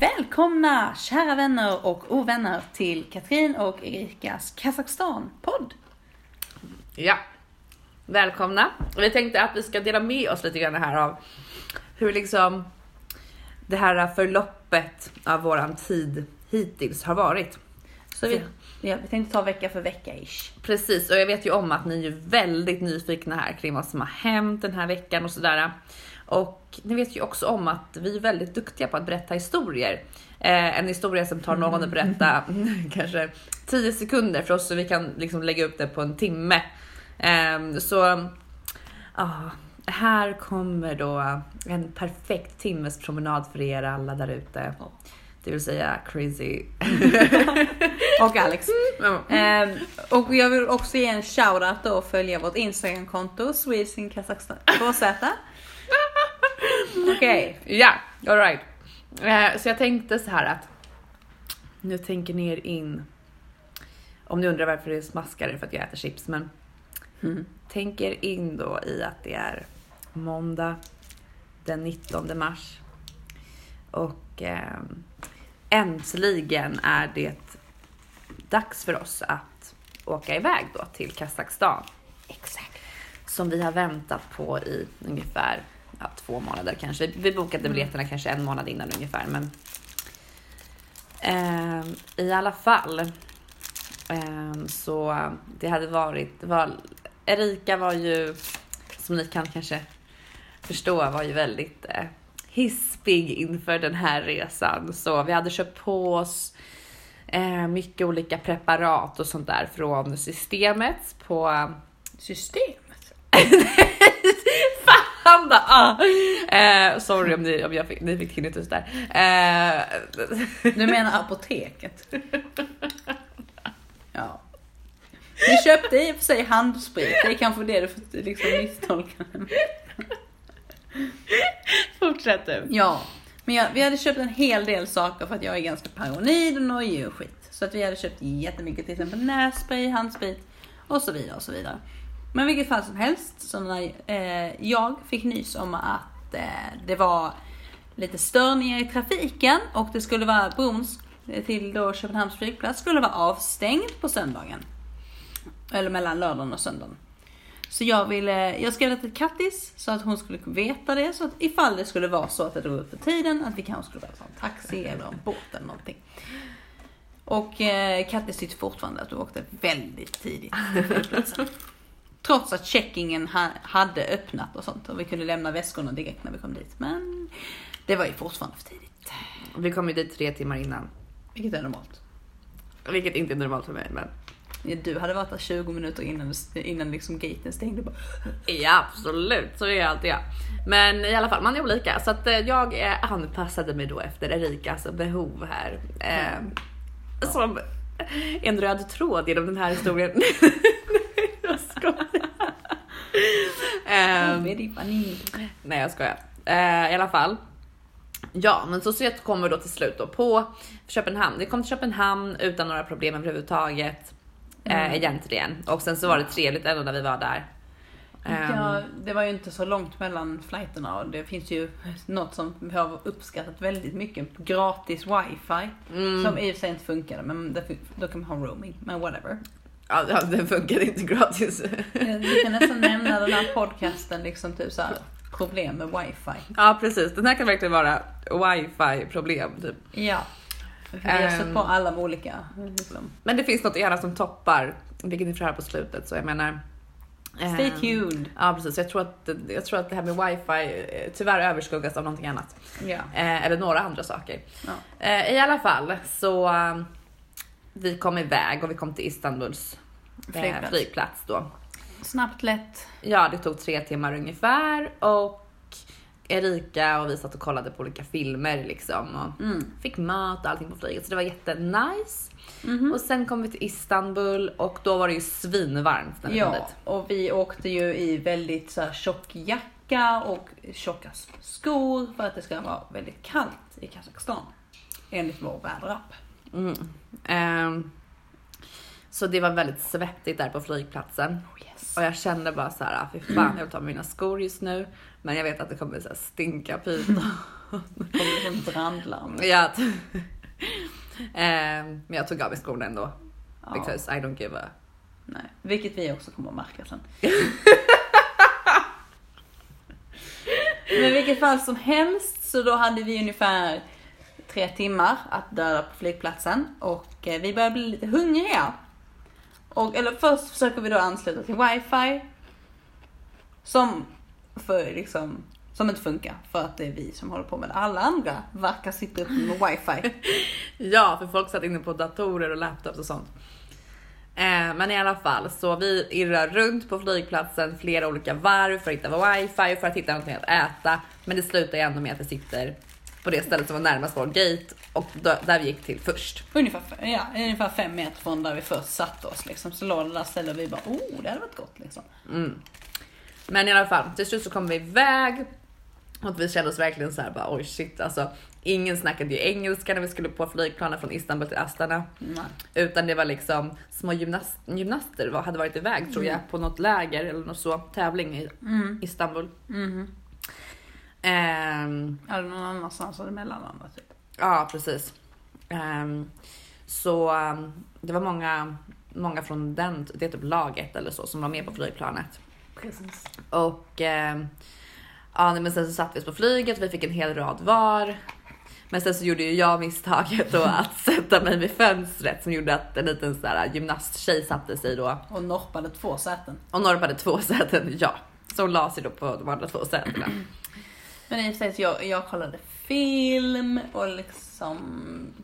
Välkomna kära vänner och ovänner till Katrin och Erikas Kazakstan-podd. Ja, välkomna. Vi tänkte att vi ska dela med oss lite grann här av hur liksom det här förloppet av våran tid hittills har varit. Så vi, ja, vi tänkte ta vecka för vecka ish. Precis, och jag vet ju om att ni är väldigt nyfikna här kring vad som har hänt den här veckan och sådär. Och ni vet ju också om att vi är väldigt duktiga på att berätta historier. Eh, en historia som tar någon att berätta kanske 10 sekunder för oss så vi kan liksom lägga upp det på en timme. Eh, så ah, här kommer då en perfekt timmes promenad för er alla där ute. Det vill säga crazy. Och Alex. Mm. Ehm, och jag vill också ge en shoutout då och följa vårt Instagramkonto, Swedes in Kazakstan. KZ. Okej. Ja, alright. Eh, så jag tänkte så här att nu tänker ni er in. Om ni undrar varför det smaskar är för att jag äter chips, men Mm. tänk er in då i att det är måndag den 19 mars och eh, äntligen är det dags för oss att åka iväg då till Kazakstan. Exakt. som vi har väntat på i ungefär ja, två månader kanske. Vi bokade biljetterna kanske en månad innan ungefär, men ehm, i alla fall ehm, så det hade varit. Var, Erika var ju som ni kan kanske förstå var ju väldigt eh, hispig inför den här resan så vi hade köpt på oss eh, mycket olika preparat och sånt där från systemet på Systemet. Då! Ah. Eh, sorry om, ni, om jag fick, ni fick tinnitus där. Eh, Du menar apoteket? Ja. Vi köpte i och för sig handsprit, det är kanske det du liksom misstolka. fortsätt du. Ja, men jag, vi hade köpt en hel del saker för att jag är ganska paranoid och nojig och skit. Så att vi hade köpt jättemycket, till exempel nässpray, handsprit och så vidare och så vidare. Men vilket fall som helst, så när eh, jag fick nys om att eh, det var lite störningar i trafiken och det skulle vara brons eh, till då Köpenhamns flygplats skulle vara avstängd på söndagen. Eller mellan lördagen och söndagen. Så jag ville, jag skrev det till Kattis så att hon skulle veta det. Så att ifall det skulle vara så att det drog ut på tiden, att vi kanske skulle behöva ta en taxi eller en båt eller någonting. Och eh, Kattis tyckte fortfarande att du åkte väldigt tidigt till flygplatsen. Trots att checkingen ha, hade öppnat och sånt och vi kunde lämna väskorna direkt när vi kom dit. Men det var ju fortfarande för tidigt. Vi kom ju dit tre timmar innan. Vilket är normalt. Vilket inte är normalt för mig. Men Ja, Du hade varit där 20 minuter innan, innan liksom gaten stängde. Bara, ja, absolut. Så är jag alltid jag. Men i alla fall, man är olika. Så att eh, jag eh, anpassade mig då efter Erikas behov här. Eh, Som en röd tråd genom den här historien. Ehm. Nej jag skojar. Eh, I alla fall. Ja men så sett kommer vi då till slut då på Köpenhamn. Vi kom till Köpenhamn utan några problem överhuvudtaget. Eh, egentligen. Och sen så var det trevligt ändå när vi var där. Ehm, Ja, det var ju inte så långt mellan flighterna och det finns ju något som vi har uppskattat väldigt mycket. Gratis wifi. Mm. Som i och för sig inte funkade men då kan man ha roaming. Men whatever. Ja, den funkade inte gratis. Vi kan nästan nämna den här podcasten liksom typ så här, problem med wifi. ja precis, den här kan verkligen vara wifi problem typ. Ja. För vi har sett Ehm. på alla de olika. Liksom. Men det finns något gärna som toppar, vilket ni får höra på slutet. Så jag menar. Stay ehm, tuned. Ja precis, jag tror, att, jag tror att det här med wifi eh, tyvärr överskuggas av någonting annat. Ja. Eh, eller några andra saker. Ja. Eh, I alla fall så vi kom iväg och vi kom till Istanbuls eh, Flygplats. flygplats då. Snabbt, lätt. Ja, det tog tre timmar ungefär och Erika och vi satt och kollade på olika filmer liksom och Mm. fick mat och allting på flyget så det var jättenice. Mhm. Och sen kom vi till Istanbul och då var det ju svinvarmt när vi kom Ja, dit. och vi åkte ju i väldigt så här, tjock jacka och tjocka skor för att det ska vara väldigt kallt i Kazakstan. Enligt vår väderapp. Mm. Ehm, så det var väldigt svettigt där på flygplatsen. Oh yes. Och jag kände bara så här, "Ah, fy fan jag vill ta mina skor just nu. Men jag vet att det kommer så här stinka pipa. Det kommer som brandlarm. ja. eh, men jag tog av mig skorna ändå. Ja. Because I don't give a... Nej, vilket vi också kommer att märka sen. Men vilket fall som helst så då hade vi ungefär tre timmar att döda på flygplatsen och eh, vi börjar bli lite hungriga. Och, eller först försöker vi då ansluta till wifi. Som för liksom som inte funkar för att det är vi som håller på med det. Alla andra verkar sitta uppe med wifi. Ja, för folk satt inne på datorer och laptops och sånt. Eh, men i alla fall, så vi irrar runt på flygplatsen flera olika varv för att hitta wifi och för att hitta någonting att äta. Men det slutar ju ändå med att vi sitter på det stället som var närmast vår gate och då, där vi gick till först. Ungefär, ja, ungefär fem meter från där vi först satte oss liksom. Så låg det där stället och vi bara oh det hade varit gott liksom. Men i alla fall, till slut så kom vi iväg och vi kände oss verkligen så här bara oj shit alltså. Ingen snackade ju engelska när vi skulle på flygplanet från Istanbul till Astana. Nej. Utan det var liksom små gymnast, gymnaster hade varit iväg tror jag på något läger eller något så, tävling i Istanbul. Ehm, Eller någon annanstans hade mellanlandat typ. ja precis. Ehm, så um, det var många, många från den, det typ laget eller så som var med på flygplanet. Precis. Och ehm, ja, men sen så satt vi på flyget, vi fick en hel rad var. Men sen så gjorde ju jag misstaget då att sätta mig vid fönstret som gjorde att en liten så här gymnasttjej satte sig då Och norpade två säten. och Norp hade två säten, ja. Så hon la sig då på de andra två sätena. Men i och för sig jag, jag kollade film och liksom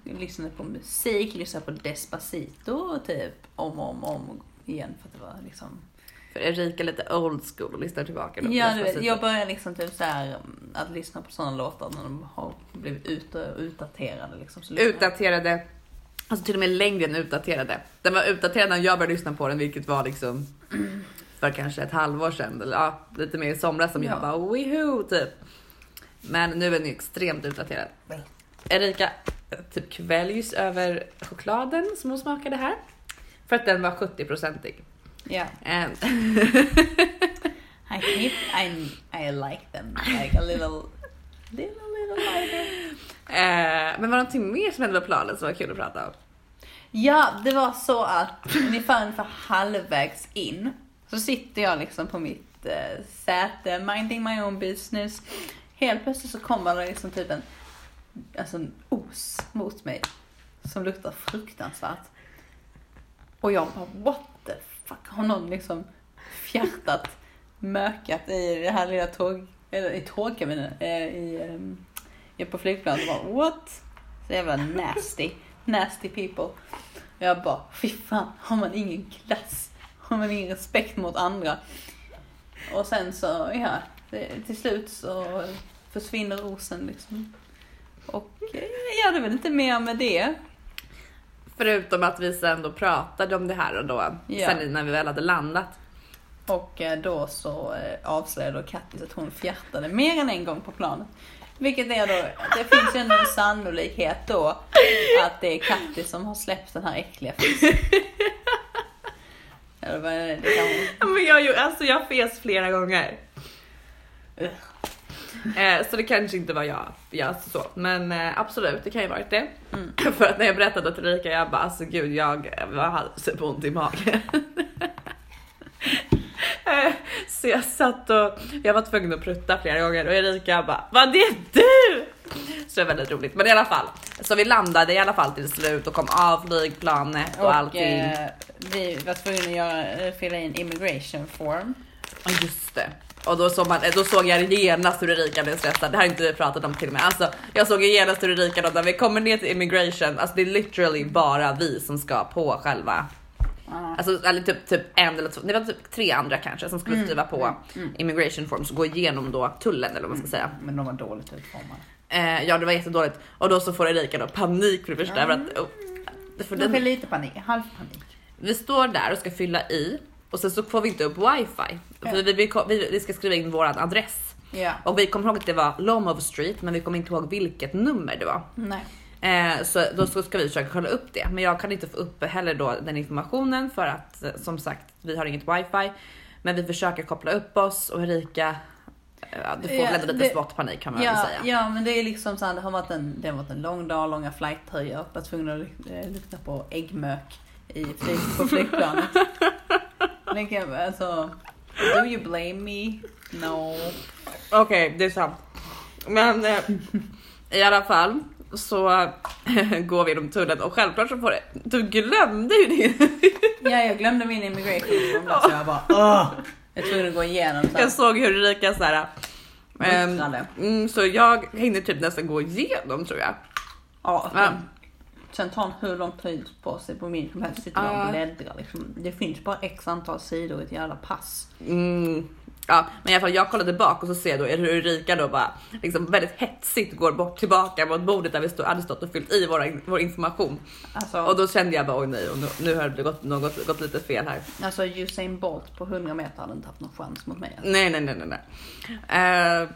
lyssnade på musik, lyssnade på Despacito typ om och om, om igen för att det var liksom För Erika lite old school och lyssnar tillbaka då Ja, du vet, jag börjar liksom typ så här mm, att lyssna på sådana låtar när de har blivit ut, utdaterade liksom. Utdaterade, alltså till och med längre än utdaterade. Den var utdaterad när jag började lyssna på den, vilket var liksom för kanske ett halvår sedan, eller ja, lite mer i somras som Ja. jag bara wihoo typ. Men nu är den extremt utdaterad. Erika typ kväljs över chokladen som hon smakade här. För att den var 70-procentig. Ja. Eh, I keep, I, I like them like a little, little, little lighter. eh, men var det någonting mer som hände på planen som var kul att prata om? Ja, det var så att ungefär, ungefär halvvägs in så sitter jag liksom på mitt eh, säte, minding my own business. Helt plötsligt så kommer det liksom typ en, alltså en os mot mig som luktar fruktansvärt. Och jag bara what the fuck, har någon liksom fjärtat, mökat i det här lilla tåg, eller i tågkabinen, eh, i, ehm, i, på flygplanet och bara what? Så jävla nasty, nasty people. Och jag bara, fy fan, har man ingen klass? Har man ingen respekt mot andra? Och sen så, ja, det, till slut så försvinner rosen liksom. Och eh, ja, det är väl inte mer med det. Förutom att vi sen då pratade om det här och då, Ja. sen när vi väl hade landat. Och eh, då så eh, avslöjade då Kattis att hon fjärtade mer än en gång på planet. Vilket är då, det finns ju ändå en sannolikhet då att det är Kattis som har släppt den här äckliga fisken. Eller vad är det? det kan. Men jag, alltså jag fes flera gånger. Ugh. Eh, så det kanske inte var jag, jag så. Men eh, absolut, det kan ju varit det. Mm. För att när jag berättade till Erika, jag bara alltså gud, jag hade typ ont i magen. Eh, så jag satt och jag var tvungen att prutta flera gånger och Erika bara Vad det är du? Så det var väldigt roligt. Men i alla fall, så vi landade i alla fall till slut och kom av flygplanet och, Och allting. eh, vi var tvungna att göra, eh, fylla in immigration form. Ja just det. Och då såg, man, då såg jag genast hur Erika blev stressad. Det här har inte vi pratat om till och med. Alltså, jag såg genast hur Erika då, när vi kommer ner till immigration, alltså det är literally bara vi som ska på själva. Alltså eller typ, typ en eller två, det var typ tre andra kanske som skulle skriva på immigration forms och gå igenom då tullen eller vad man ska säga. Men de var dåligt utformade. Eh, ja det var jättedåligt och då så får Erika då panik för det första över att oh, för den, lite panik, halvpanik. vi står där och ska fylla i och sen så får vi inte upp wifi. För vi, vi, vi, vi ska skriva in våran adress. Ja. Och vi kommer ihåg att det var Lomov Street, men vi kommer inte ihåg vilket nummer det var. Nej. Eh, så då ska vi försöka kolla upp det, men jag kan inte få upp heller då den informationen för att eh, som sagt, vi har inget wifi. Men vi försöker koppla upp oss och Erika Ja, du får Ja, väl lite det- spottpanik kan man väl Ja, säga. ja, men det är liksom så här, det har varit en, det har varit en lång dag, långa flighter. Jag var tvungen att eh, lukta på äggmök i flyg, på flygplanet. Kan jag- alltså, do you blame me? No. Okej, det är sant. Men eh, i alla fall så går vi genom tullen och självklart så får det, du glömde ju din. Ja, jag glömde min immigration så jag bara åh. Jag tvungen att gå igenom så här. Jag såg hur såhär. ehm, Muttrade. mm, så jag hinner typ nästan gå igenom tror jag. Ja, Ja. Sen tar han hur lång tid på sig på min som helst. Sitter Ja. och bläddrar liksom. Det finns bara x antal sidor i ett jävla pass. Mm. Ja, men i alla fall jag kollade bak och så ser jag då hur Ulrika då bara liksom väldigt hetsigt går bort tillbaka mot bordet där vi stod, hade stått och fyllt i våra, vår information. Alltså, Och då kände jag bara oj nej, och nu, nu har det gått, något, gått lite fel här. alltså Usain Bolt på 100 meter hade inte haft någon chans mot mig. Alltså. Nej, nej, nej, nej. nej. Eh,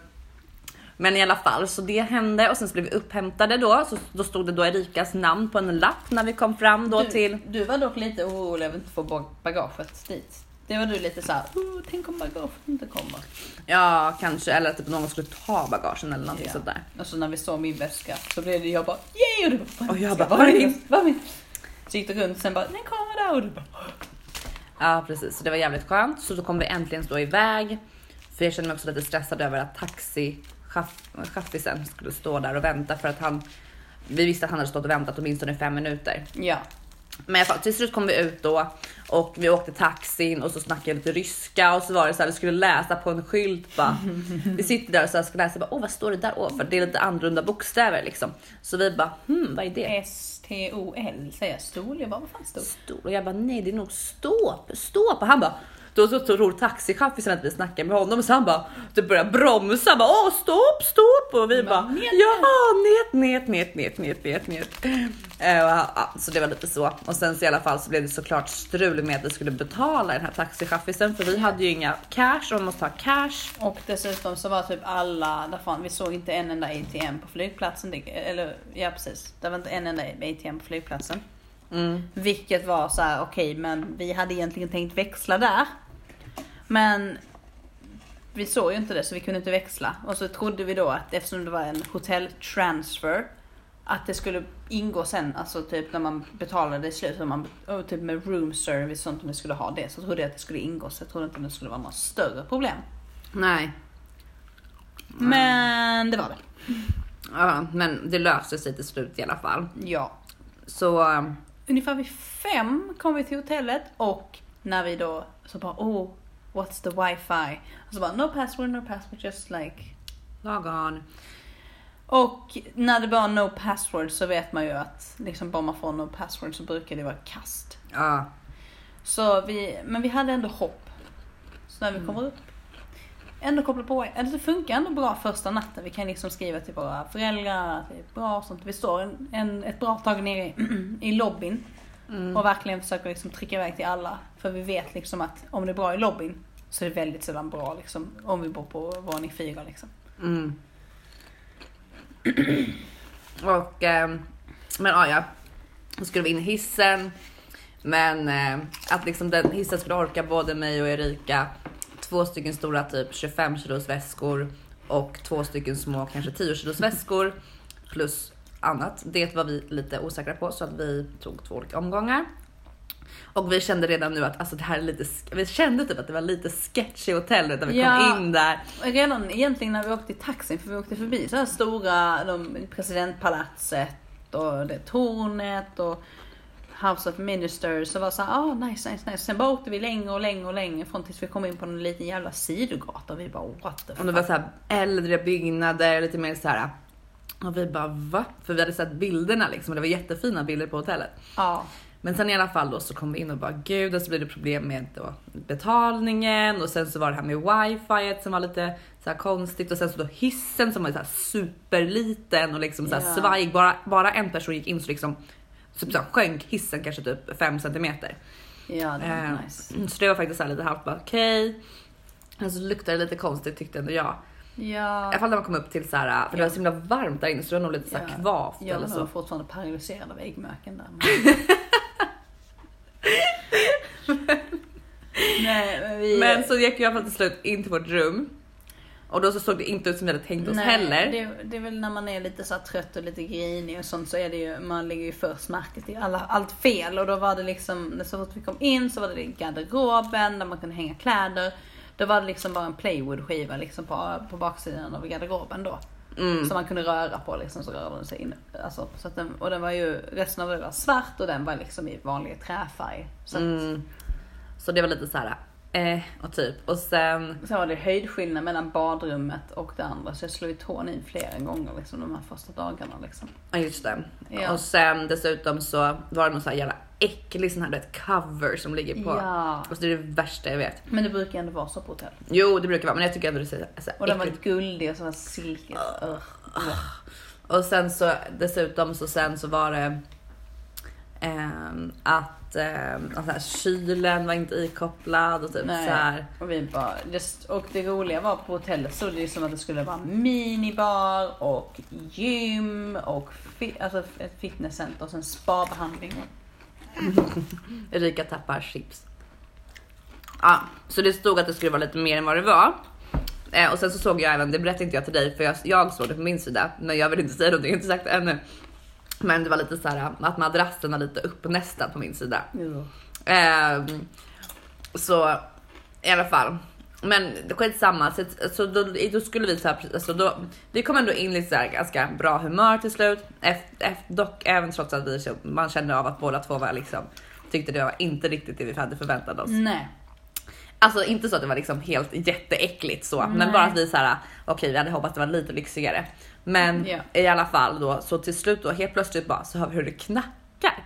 men i alla fall, så det hände och sen så blev vi upphämtade då. Så då stod det då Erikas namn på en lapp när vi kom fram då Du, till. du var dock lite orolig över att inte få bag- bagaget dit. Det var du lite såhär, oh, tänk om bagaget inte kommer. Ja, kanske eller att typ någon skulle ta bagagen eller någonting Ja. sånt där. Och så när vi såg min väska så blev det jag bara, yay! Och du bara, Och jag "Ska bara, var min? min?" Var min? Så gick det runt sen bara, den kommer där och du bara, Ja, precis. Så det var jävligt skönt. Så då kom vi äntligen stå iväg. För jag kände mig också lite stressad över att taxichaffisen skulle stå där och vänta för att han. Vi visste att han hade stått och väntat åtminstone fem minuter. ja. Men i alla fall, till slut kom vi ut då och vi åkte taxin och så snackade jag lite ryska och så var det så här, vi skulle läsa på en skylt bara. Vi sitter där och så här ska läsa bara, åh vad står det där ovanför? Det är lite annorlunda bokstäver liksom. Så vi bara, hmm vad är det? S-T-O-L säger jag, stol. Jag bara, vad fan stol? Stol. Och jag bara, nej det är nog ståp, ståp. Och han bara, då så tror taxichaffisen att vi snackar med honom så han bara, du börjar bromsa, bara, åh stopp, stopp. Och vi bara, njet, jaha, net, net, net, net, net, net, net. Eh, och, ja, så det var lite så. Och sen så i alla fall så blev det såklart strul med att vi skulle betala den här taxichaffisen för vi hade ju inga cash och man måste ha cash. Och dessutom så var typ alla, där fan, vi såg inte en enda ATM på flygplatsen. Eller ja precis, det var inte en enda ATM på flygplatsen. Mm. Vilket var så här: okej men vi hade egentligen tänkt växla där. Men vi såg ju inte det så vi kunde inte växla. Och så trodde vi då att eftersom det var en hotelltransfer att det skulle ingå sen, alltså typ när man betalade i slutet, man, och typ med room service och sånt om vi skulle ha det. Så trodde jag att det skulle ingå så jag trodde inte det skulle vara några större problem. Nej, Men det var det. ja, men det löste sig till slut i alla fall. Ja. Så eh, Ungefär vid fem kom vi till hotellet och när vi då så bara oh what's the wifi? Och så bara no password, no password, just like lagom. Och när det bara no password så vet man ju att liksom bara man får no password så brukar det vara kast. Ja, Så vi, men vi hade ändå hopp. Så när vi kommer upp, ändå koppla på, eller det funkar ändå bra första natten. Vi kan liksom skriva till våra föräldrar att det är bra och sånt. Vi står en, en, ett bra tag nere i, i lobbyn Mm. och verkligen försöker liksom trycka iväg till alla. För vi vet liksom att om det är bra i lobbyn så är det väldigt sällan bra liksom om vi bor på våning fyra liksom. Mm. Och ehm, men ja, ja. Då skulle vi in i hissen. Men eh, att liksom den hissen skulle orka både mig och Erika. Två stycken stora typ 25 kilos väskor och två stycken små kanske 10 kilos väskor plus annat. Det var vi lite osäkra på så att vi tog två olika omgångar. Och vi kände redan nu att alltså, det här är lite, vi kände typ att det var lite sketchy hotellet när vi Ja. kom in där. Redan egentligen när vi åkte i taxin, för vi åkte förbi så här stora, de, presidentpalatset och det tornet och House of Ministers. Så var så ah nice, nice, nice. Sen bara åkte vi längre och längre och längre från tills vi kom in på en liten jävla sidogata och vi bara what the Och det var så här äldre byggnader, lite mer så här. Och vi bara va? För vi hade sett bilderna liksom och det var jättefina bilder på hotellet. Ja. Men sen i alla fall då så kom vi in och bara gud och så blev det problem med då betalningen och sen så var det här med wifi som var lite så konstigt och sen så då hissen som var så här superliten och liksom så här Ja. svajig. Bara, bara en person gick in så liksom så så här sjönk hissen kanske typ 5 centimeter. Ja, det var Eh, nice. Så det var faktiskt så lite halvt bara okej. Men så luktade det lite konstigt tyckte ändå jag. I Ja. alla fall när man kom upp till så här, för det var så himla varmt där inne så det var nog lite så här Ja. kvavt Jag eller var så. nog fortfarande paralyserad av äggmöken där. Nej, men vi... Men så gick vi i alla fall till slut in till vårt rum. Och då så såg det inte ut som vi hade tänkt oss heller. Det, det är väl när man är lite så trött och lite grinig och sånt så är det ju, man lägger ju först märke till alla, allt fel. Och då var det liksom, så fort vi kom in så var det garderoben där man kunde hänga kläder. Då var det liksom bara en playwood skiva liksom på, på baksidan av garderoben då. Mm. Som man kunde röra på liksom så rörde den sig in. Alltså, så att den, och den var ju, resten av det var svart och den var liksom i vanlig träfärg. Så, att, Mm. Så det var lite så här, eh, och typ. Och sen, så var det höjdskillnad mellan badrummet och det andra. Så jag slog ju tån in flera gånger liksom de här första dagarna liksom. ja just det. Ja. Och sen dessutom så var det någon så här jävla äcklig sån här vet, cover som ligger på. Ja. Och så det är det värsta jag vet. Men det brukar ändå vara så på hotell. Jo det brukar vara men jag tycker ändå det är så, så Och den var guldig och så var silkig. Ugh. Och sen så dessutom så sen så var det att ehm, alltså här, kylen var inte ikopplad och typ Nej. så här. Och vi bara, det, och det roliga var på hotellet så det är som att det skulle vara minibar och gym och fi, alltså ett fitnesscenter och sen spabehandling. Erika tappar chips. Ja, så det stod att det skulle vara lite mer än vad det var. Eh, och sen så såg jag även, det berättade inte jag till dig för jag, jag såg det på min sida, men jag vill inte säga någonting, jag har inte sagt det ännu. Men det var lite så här att madrassen var lite uppnästad på min sida. Ehm, så i alla fall. Men det skitsamma, så, så då, då skulle vi så här, alltså då, vi kom ändå in i så här ganska bra humör till slut. Efter, efter, dock även trots att vi, man kände av att båda två var liksom, tyckte det var inte riktigt det vi hade förväntat oss. Nej. Alltså inte så att det var liksom helt jätteäckligt så, men Nej. bara att vi så här, okej vi hade hoppats det var lite lyxigare. Men Ja. i alla fall då, så till slut då helt plötsligt bara så hör vi hur det knackar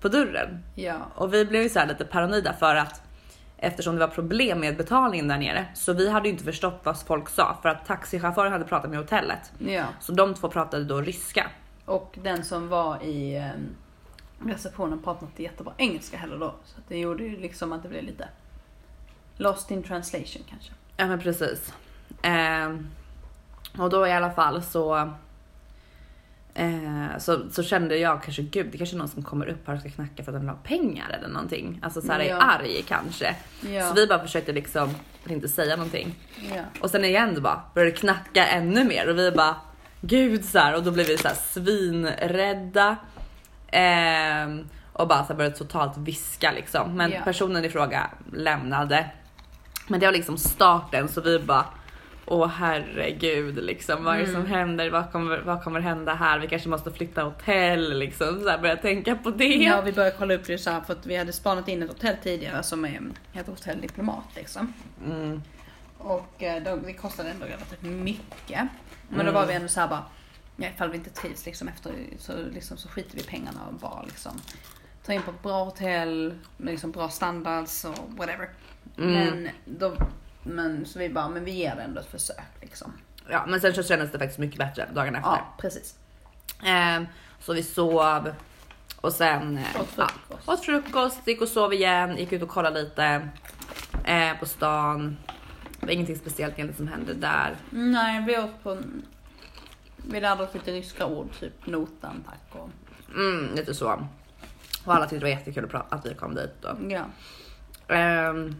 på dörren. Ja. Och vi blev ju så här lite paranoida för att eftersom det var problem med betalningen där nere så vi hade ju inte förstått vad folk sa för att taxichauffören hade pratat med hotellet. Ja. Så de två pratade då ryska. Och den som var i eh, receptionen pratade inte jättebra engelska heller då. Så det gjorde ju liksom att det blev lite lost in translation kanske. Ja men precis. Ehm, och då i alla fall så, eh, så så kände jag kanske gud det kanske är någon som kommer upp här och ska knacka för att de vill ha pengar eller någonting. Alltså så här är Ja. arg kanske. Ja. Så vi bara försökte liksom inte säga någonting. ja. Och sen igen det bara började knacka ännu mer och vi bara gud så här och då blev vi så här svinrädda. Ehm, och bara så började totalt viska liksom. Men Ja. personen i fråga lämnade. Men det var liksom starten så vi bara Åh herregud liksom vad är det som händer? Vad kommer, vad kommer hända här? Vi kanske måste flytta hotell liksom. Så här börja tänka på det. Ja, vi började kolla upp det så här för att vi hade spanat in ett hotell tidigare som är, heter Hotell Diplomat liksom. Mm. Och eh, då, det kostade ändå relativt mycket. Men då var vi ändå så här bara, ja, ifall vi inte trivs liksom efter så, liksom, så skiter vi i pengarna och bara liksom tar in på ett bra hotell med liksom bra standards och whatever. Men då, men så vi bara, men vi ger det ändå ett försök liksom. Ja men sen så kändes det faktiskt mycket bättre dagen efter. Ja, precis. Ehm, så vi sov och sen eh, Åt ja, frukost. åt frukost, gick och sov igen, gick ut och kollade lite eh, på stan. Det var ingenting speciellt egentligen som hände där. Nej, vi åt på, vi lärde oss lite ryska ord, typ notan tack och Mm, lite så. Och alla tyckte det var jättekul att, att vi kom dit då. ja. Ehm,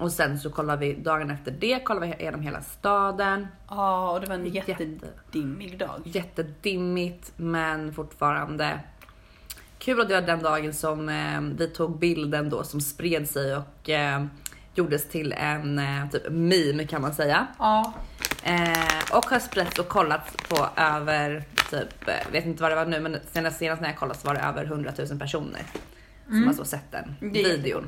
och sen så kollade vi dagen efter det, kollade vi igenom hela staden. Ja, och det var en Jätte- jättedimmig dag. Jättedimmigt men fortfarande kul att det var den dagen som eh, vi tog bilden då som spred sig och eh, gjordes till en eh, typ meme kan man säga. Ja, Eh, och har spritts och kollats på över typ, eh, vet inte vad det var nu men senast, senast när jag kollade så var det över 100 000 personer som har så sett den Mm. Det videon.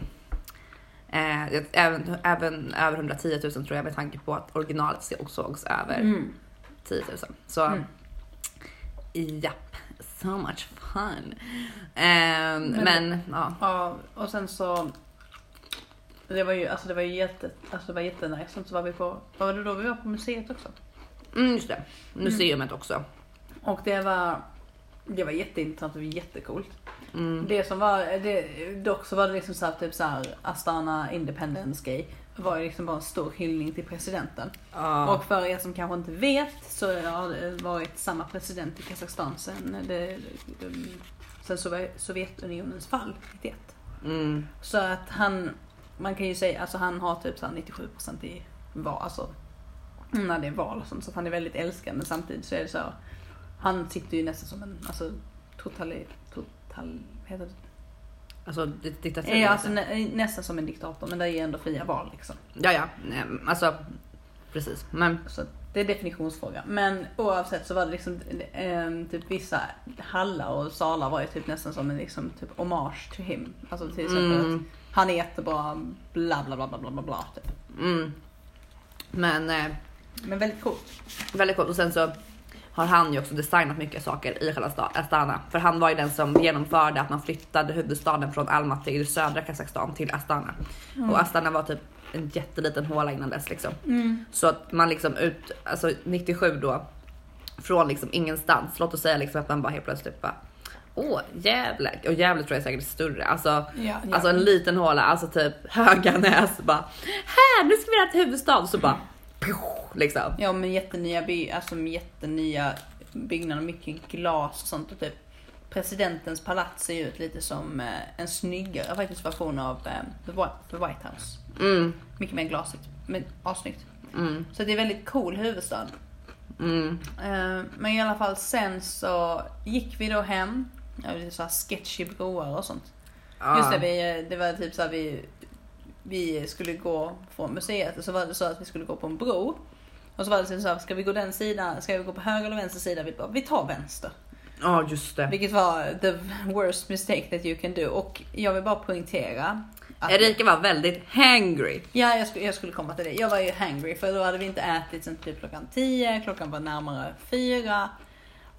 Eh, även, även över 110 000 tror jag med tanke på att originalet så- sågs över Mm. 10 000. Så Mm. japp, so much fun. Ehm, men, ja. ja, och sen så det var ju, alltså det var ju jätte, alltså det var jättenice. Sen så var vi på, var det då vi var på museet också? Mm, just det. Museumet också. Och det var, det var jätteintressant och jättecoolt. Mm. Det som var, det, dock så var det liksom så här, typ så här Astana Independence. Det var ju liksom bara en stor hyllning till presidenten. Ja. Och för er som kanske inte vet så har det varit samma president i Kazakstan sen, det, sen Sovjetunionens fall 91. Mm. Så att han, man kan ju säga, alltså han har typ så här 97% i val, alltså när det är val och sånt. Så att han är väldigt älskad men samtidigt så är det så. Han sitter ju nästan som en alltså, totali, vad heter det? Alltså di- diktatur. Ja, alltså, nä, nästan som en diktator men det är ju ändå fria val liksom. ja, ja, alltså precis. Men Så det är definitionsfråga. Men oavsett så var det liksom eh, typ vissa hallar och salar var ju typ nästan som en liksom typ hommage to him. Alltså till exempel Mm. att han är jättebra, bla bla bla bla bla bla, bla typ. mm. Men eh, Men väldigt coolt. väldigt coolt och sen så har han ju också designat mycket saker i själva sta- Astana. För han var ju den som genomförde att man flyttade huvudstaden från Almaty i södra Kazakstan till Astana. Och Astana var typ en jätteliten håla innan dess liksom. Så att man liksom ut, alltså 97 då, från liksom ingenstans, låt oss säga liksom att man bara helt plötsligt bara Åh Gävle, och Gävle tror jag är säkert större, alltså, Ja, ja. alltså en liten håla, alltså typ Höganäs bara här nu ska vi till huvudstad så bara liksom. Ja men jättenya, by, alltså jättenya byggnader, mycket glas och sånt och typ presidentens palats ser ju ut lite som eh, en snyggare faktiskt version av eh, the, White, House. Mm, Mycket mer glasigt, men assnyggt. mm, Så det är väldigt cool huvudstad. mm. Eh, Men i alla fall sen så gick vi då hem. Det är så sketchy broar och sånt. Ja. Just det, vi, det var typ så vi, vi skulle gå från museet och så var det så att vi skulle gå på en bro. Och så var det så här, ska vi gå den sidan, ska vi gå på höger eller vänster sida? Vi bara, vi tar vänster. Ja just det. Vilket var the worst mistake that you can do. Och jag vill bara poängtera. Att, Erika var väldigt hangry. Ja, jag skulle, jag skulle komma till det. Jag var ju hangry för då hade vi inte ätit sen typ klockan 10, klockan var närmare 4.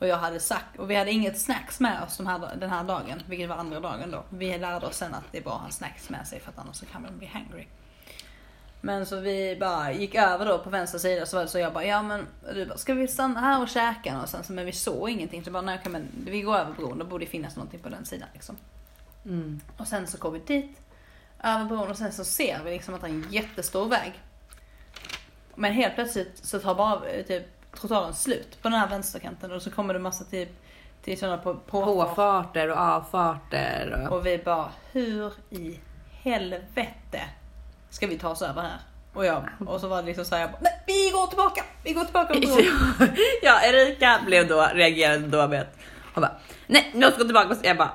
Och jag hade sagt, och vi hade inget snacks med oss de här, den här dagen, vilket var andra dagen då. Vi lärde oss sen att det är bra att ha snacks med sig för att annars så kan man bli hangry. Men så vi bara gick över då på vänster sida så var det så jag bara, ja men du bara, ska vi stanna här och käka någonstans? Men vi såg ingenting så bara, nej okej men vi går över bron, då borde det finnas någonting på den sidan liksom. Mm. Och sen så går vi dit, över bron och sen så ser vi liksom att det är en jättestor väg. Men helt plötsligt så tar bara typ trottoaren slut på den här vänsterkanten och så kommer det massa typ till sådana på, på, Påfarter och avfarter. Och... Och vi bara, hur i helvete ska vi ta oss över här? Och, jag, och så var det liksom såhär, jag bara, nej vi går tillbaka, vi går tillbaka på bron. ja, Erika blev då, reagerade då med att hon bara, nej nu ska gå tillbaka. Jag bara,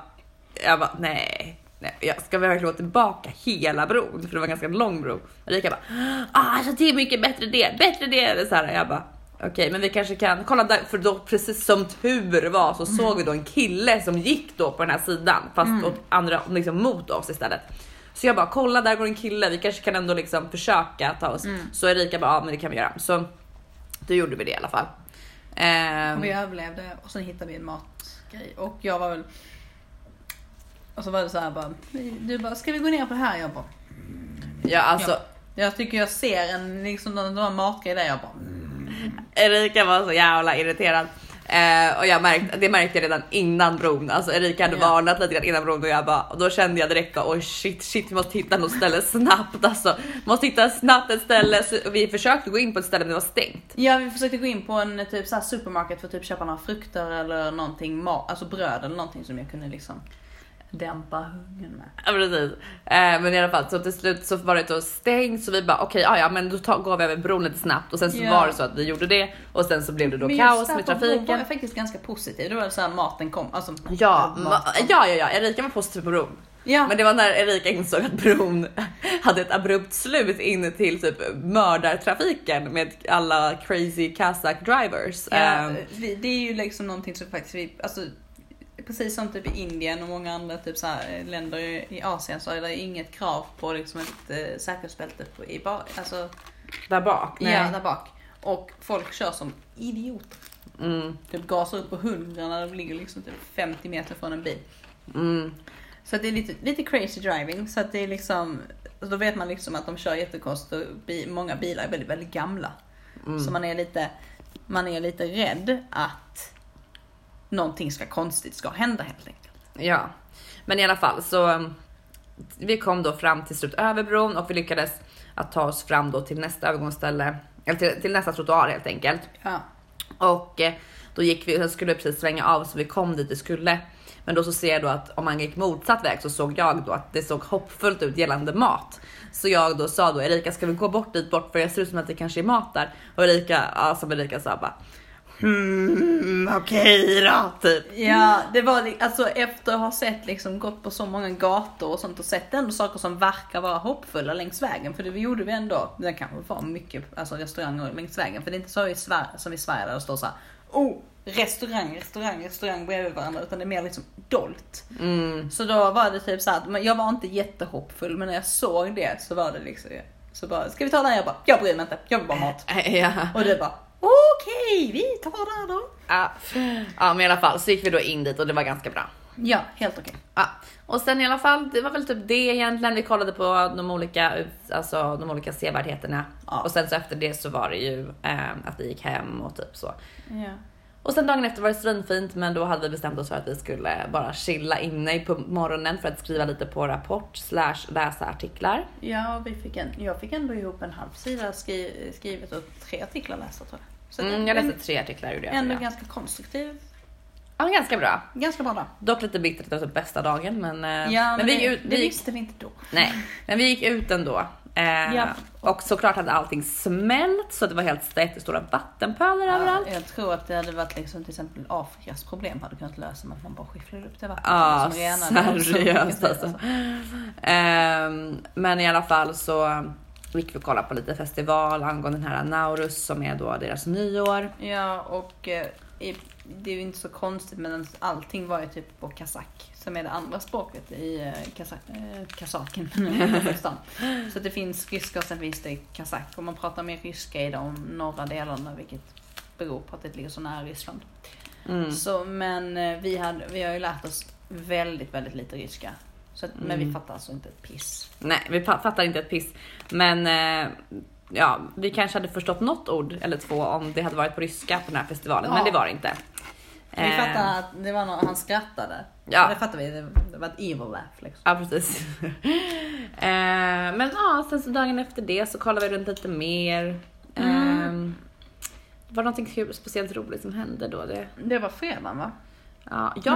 jag bara, nej. Nej, jag ska vi verkligen gå tillbaka hela bron? För det var en ganska lång bro. Erika bara, ah, alltså det är mycket bättre det, bättre det. Så här, jag bara, okej, men vi kanske kan kolla där, för då precis som tur var så såg vi då en kille som gick då på den här sidan, fast åt andra, liksom mot oss istället. Så jag bara, kolla där går en kille, vi kanske kan ändå liksom försöka ta oss. Så Erika bara, ja men det kan vi göra. Så då gjorde vi det i alla fall. Ehm, Och vi överlevde och sen hittade vi en matgrej. Och jag var väl... Och så var det så här bara, du bara, ska vi gå ner på det här? Jag bara, ja alltså Ja. jag tycker jag ser en liksom någon matgrej där. Jag bara, Erika var så jävla irriterad. Eh, och jag märkte, det märkte jag redan innan bron. Alltså Erika hade Ja. varnat lite grann innan bron och jag bara, och då kände jag direkt oj shit shit vi måste hitta något ställe snabbt alltså. Måste hitta snabbt ett ställe. Så vi försökte gå in på ett ställe men det var stängt. Ja vi försökte gå in på en typ så här supermarket för att typ köpa några frukter eller någonting, alltså bröd eller någonting som jag kunde liksom dämpa hungern med. Ja precis. Eh, men i alla fall så till slut så var det då stängt så vi bara okej ja, ja men då tar, går vi över bron lite snabbt och sen så Ja. var det så att vi gjorde det och sen så blev det då Men kaos med på bron var trafiken. faktiskt ganska positiv. Det var så här maten kom, alltså Ja, mat ma- kom. ja, ja, ja, Erika var positiv på bron. ja. Men det var när Erika insåg att bron hade ett abrupt slut in till typ mördartrafiken med alla crazy kazak drivers. Ja, Ehm, det är ju liksom någonting som faktiskt vi, alltså precis som typ i Indien och många andra typ så här länder i Asien så är det inget krav på liksom ett eh, säkerhetsbälte på, i ba, alltså, där bak. Nej. ja, där bak. Och folk kör som idioter. Mm, Typ gasar upp på 100 när de ligger liksom typ 50 meter från en bil. mm, Så det är lite, lite crazy driving. Så att det är liksom, då vet man liksom att de kör jättekonstigt och bi, många bilar är väldigt, väldigt gamla. mm. Så man är lite, man är lite rädd att någonting ska konstigt ska hända helt enkelt. Ja, men i alla fall så um, vi kom då fram till slut över bron och vi lyckades att ta oss fram då till nästa övergångsställe eller till, till nästa trottoar helt enkelt. Ja. Och eh, Då gick vi, sen skulle precis svänga av så vi kom dit vi skulle. Men då så ser jag då att om man gick motsatt väg så såg jag då att det såg hoppfullt ut gällande mat. Så jag då sa då Erika ska vi gå bort dit bort för det ser ut som att det kanske är mat där. Och Erika, ja som Erika sa bara Hmm, okej då, typ. Ja, det var alltså efter att ha sett liksom gått på så många gator och sånt och sett ändå saker som verkar vara hoppfulla längs vägen. För det gjorde vi ändå. Det kanske var mycket alltså, restauranger längs vägen. För det är inte så i Sverige, som i Sverige där det står så här. Oh, restaurang, restaurang, restaurang bredvid varandra. Utan det är mer liksom dolt. Mm. Så då var det typ så men jag var inte jättehoppfull. Men när jag såg det så var det liksom, så bara, ska vi ta den? Jag bara, jag bryr mig inte. Jag vill bara mat. Ja. Och det bara, okej, vi tar det då. Ja. ja, men i alla fall så gick vi då in dit och det var ganska bra. Ja, helt okej. Ja, och sen i alla fall, det var väl typ det egentligen. Vi kollade på de olika, alltså de olika sevärdheterna Ja. och sen så efter det så var det ju eh, att vi gick hem och typ så. Ja. Och sen dagen efter var det svinfint, men då hade vi bestämt oss för att vi skulle bara chilla inne på morgonen för att skriva lite på rapport slash läsa artiklar. Ja, vi fick en, jag fick ändå ihop en halv sida skri, skrivet och tre artiklar lästa tror jag. Så Mm, det- jag läste tre artiklar gjorde jag. Ändå jag. ganska konstruktiv. Ja, men ganska bra. Ganska bra dag. Dock lite bittert att det var typ bästa dagen, men, eh, Ja, men, vi det, ut. det Vi gick, visste vi inte då. nej, men vi gick ut ändå. Eh, Ja. Och såklart hade allting smält så det var helt jättestora vattenpölar överallt. Ja, jag tror att det hade varit liksom till exempel Afrikas problem hade kunnat lösa med att man bara skyfflade upp det vattnet. Ja, seriöst alltså. Ehm, men i alla fall så gick vi och kollade på lite festival angående den här Naurus som är då deras nyår. Ja, och eh, i, det är ju inte så konstigt men allting var ju typ på kazak som är det andra språket i eh, kazak, eh, kazaken. Så det finns ryska och sen finns det kazak och man pratar mer ryska i de norra delarna vilket beror på att det ligger så nära Ryssland. Mm. Så, men eh, vi, hade, vi har ju lärt oss väldigt, väldigt lite ryska. Så att, Men vi Mm. fattar alltså inte ett piss. Nej, vi fa- fattar inte ett piss. Men eh, ja, vi kanske hade förstått något ord eller två om det hade varit på ryska på den här festivalen, Ja. men det var det inte. Vi Eh, fattar att det var någon, han skrattade. Ja. Det fattar vi, det, var ett evil laugh liksom. Ja precis. eh, men ja, sen så dagen efter det så kollade vi runt lite mer. Mm. Eh, var det någonting kul- speciellt roligt som hände då? Det, Det var fredagen va? ja, ja.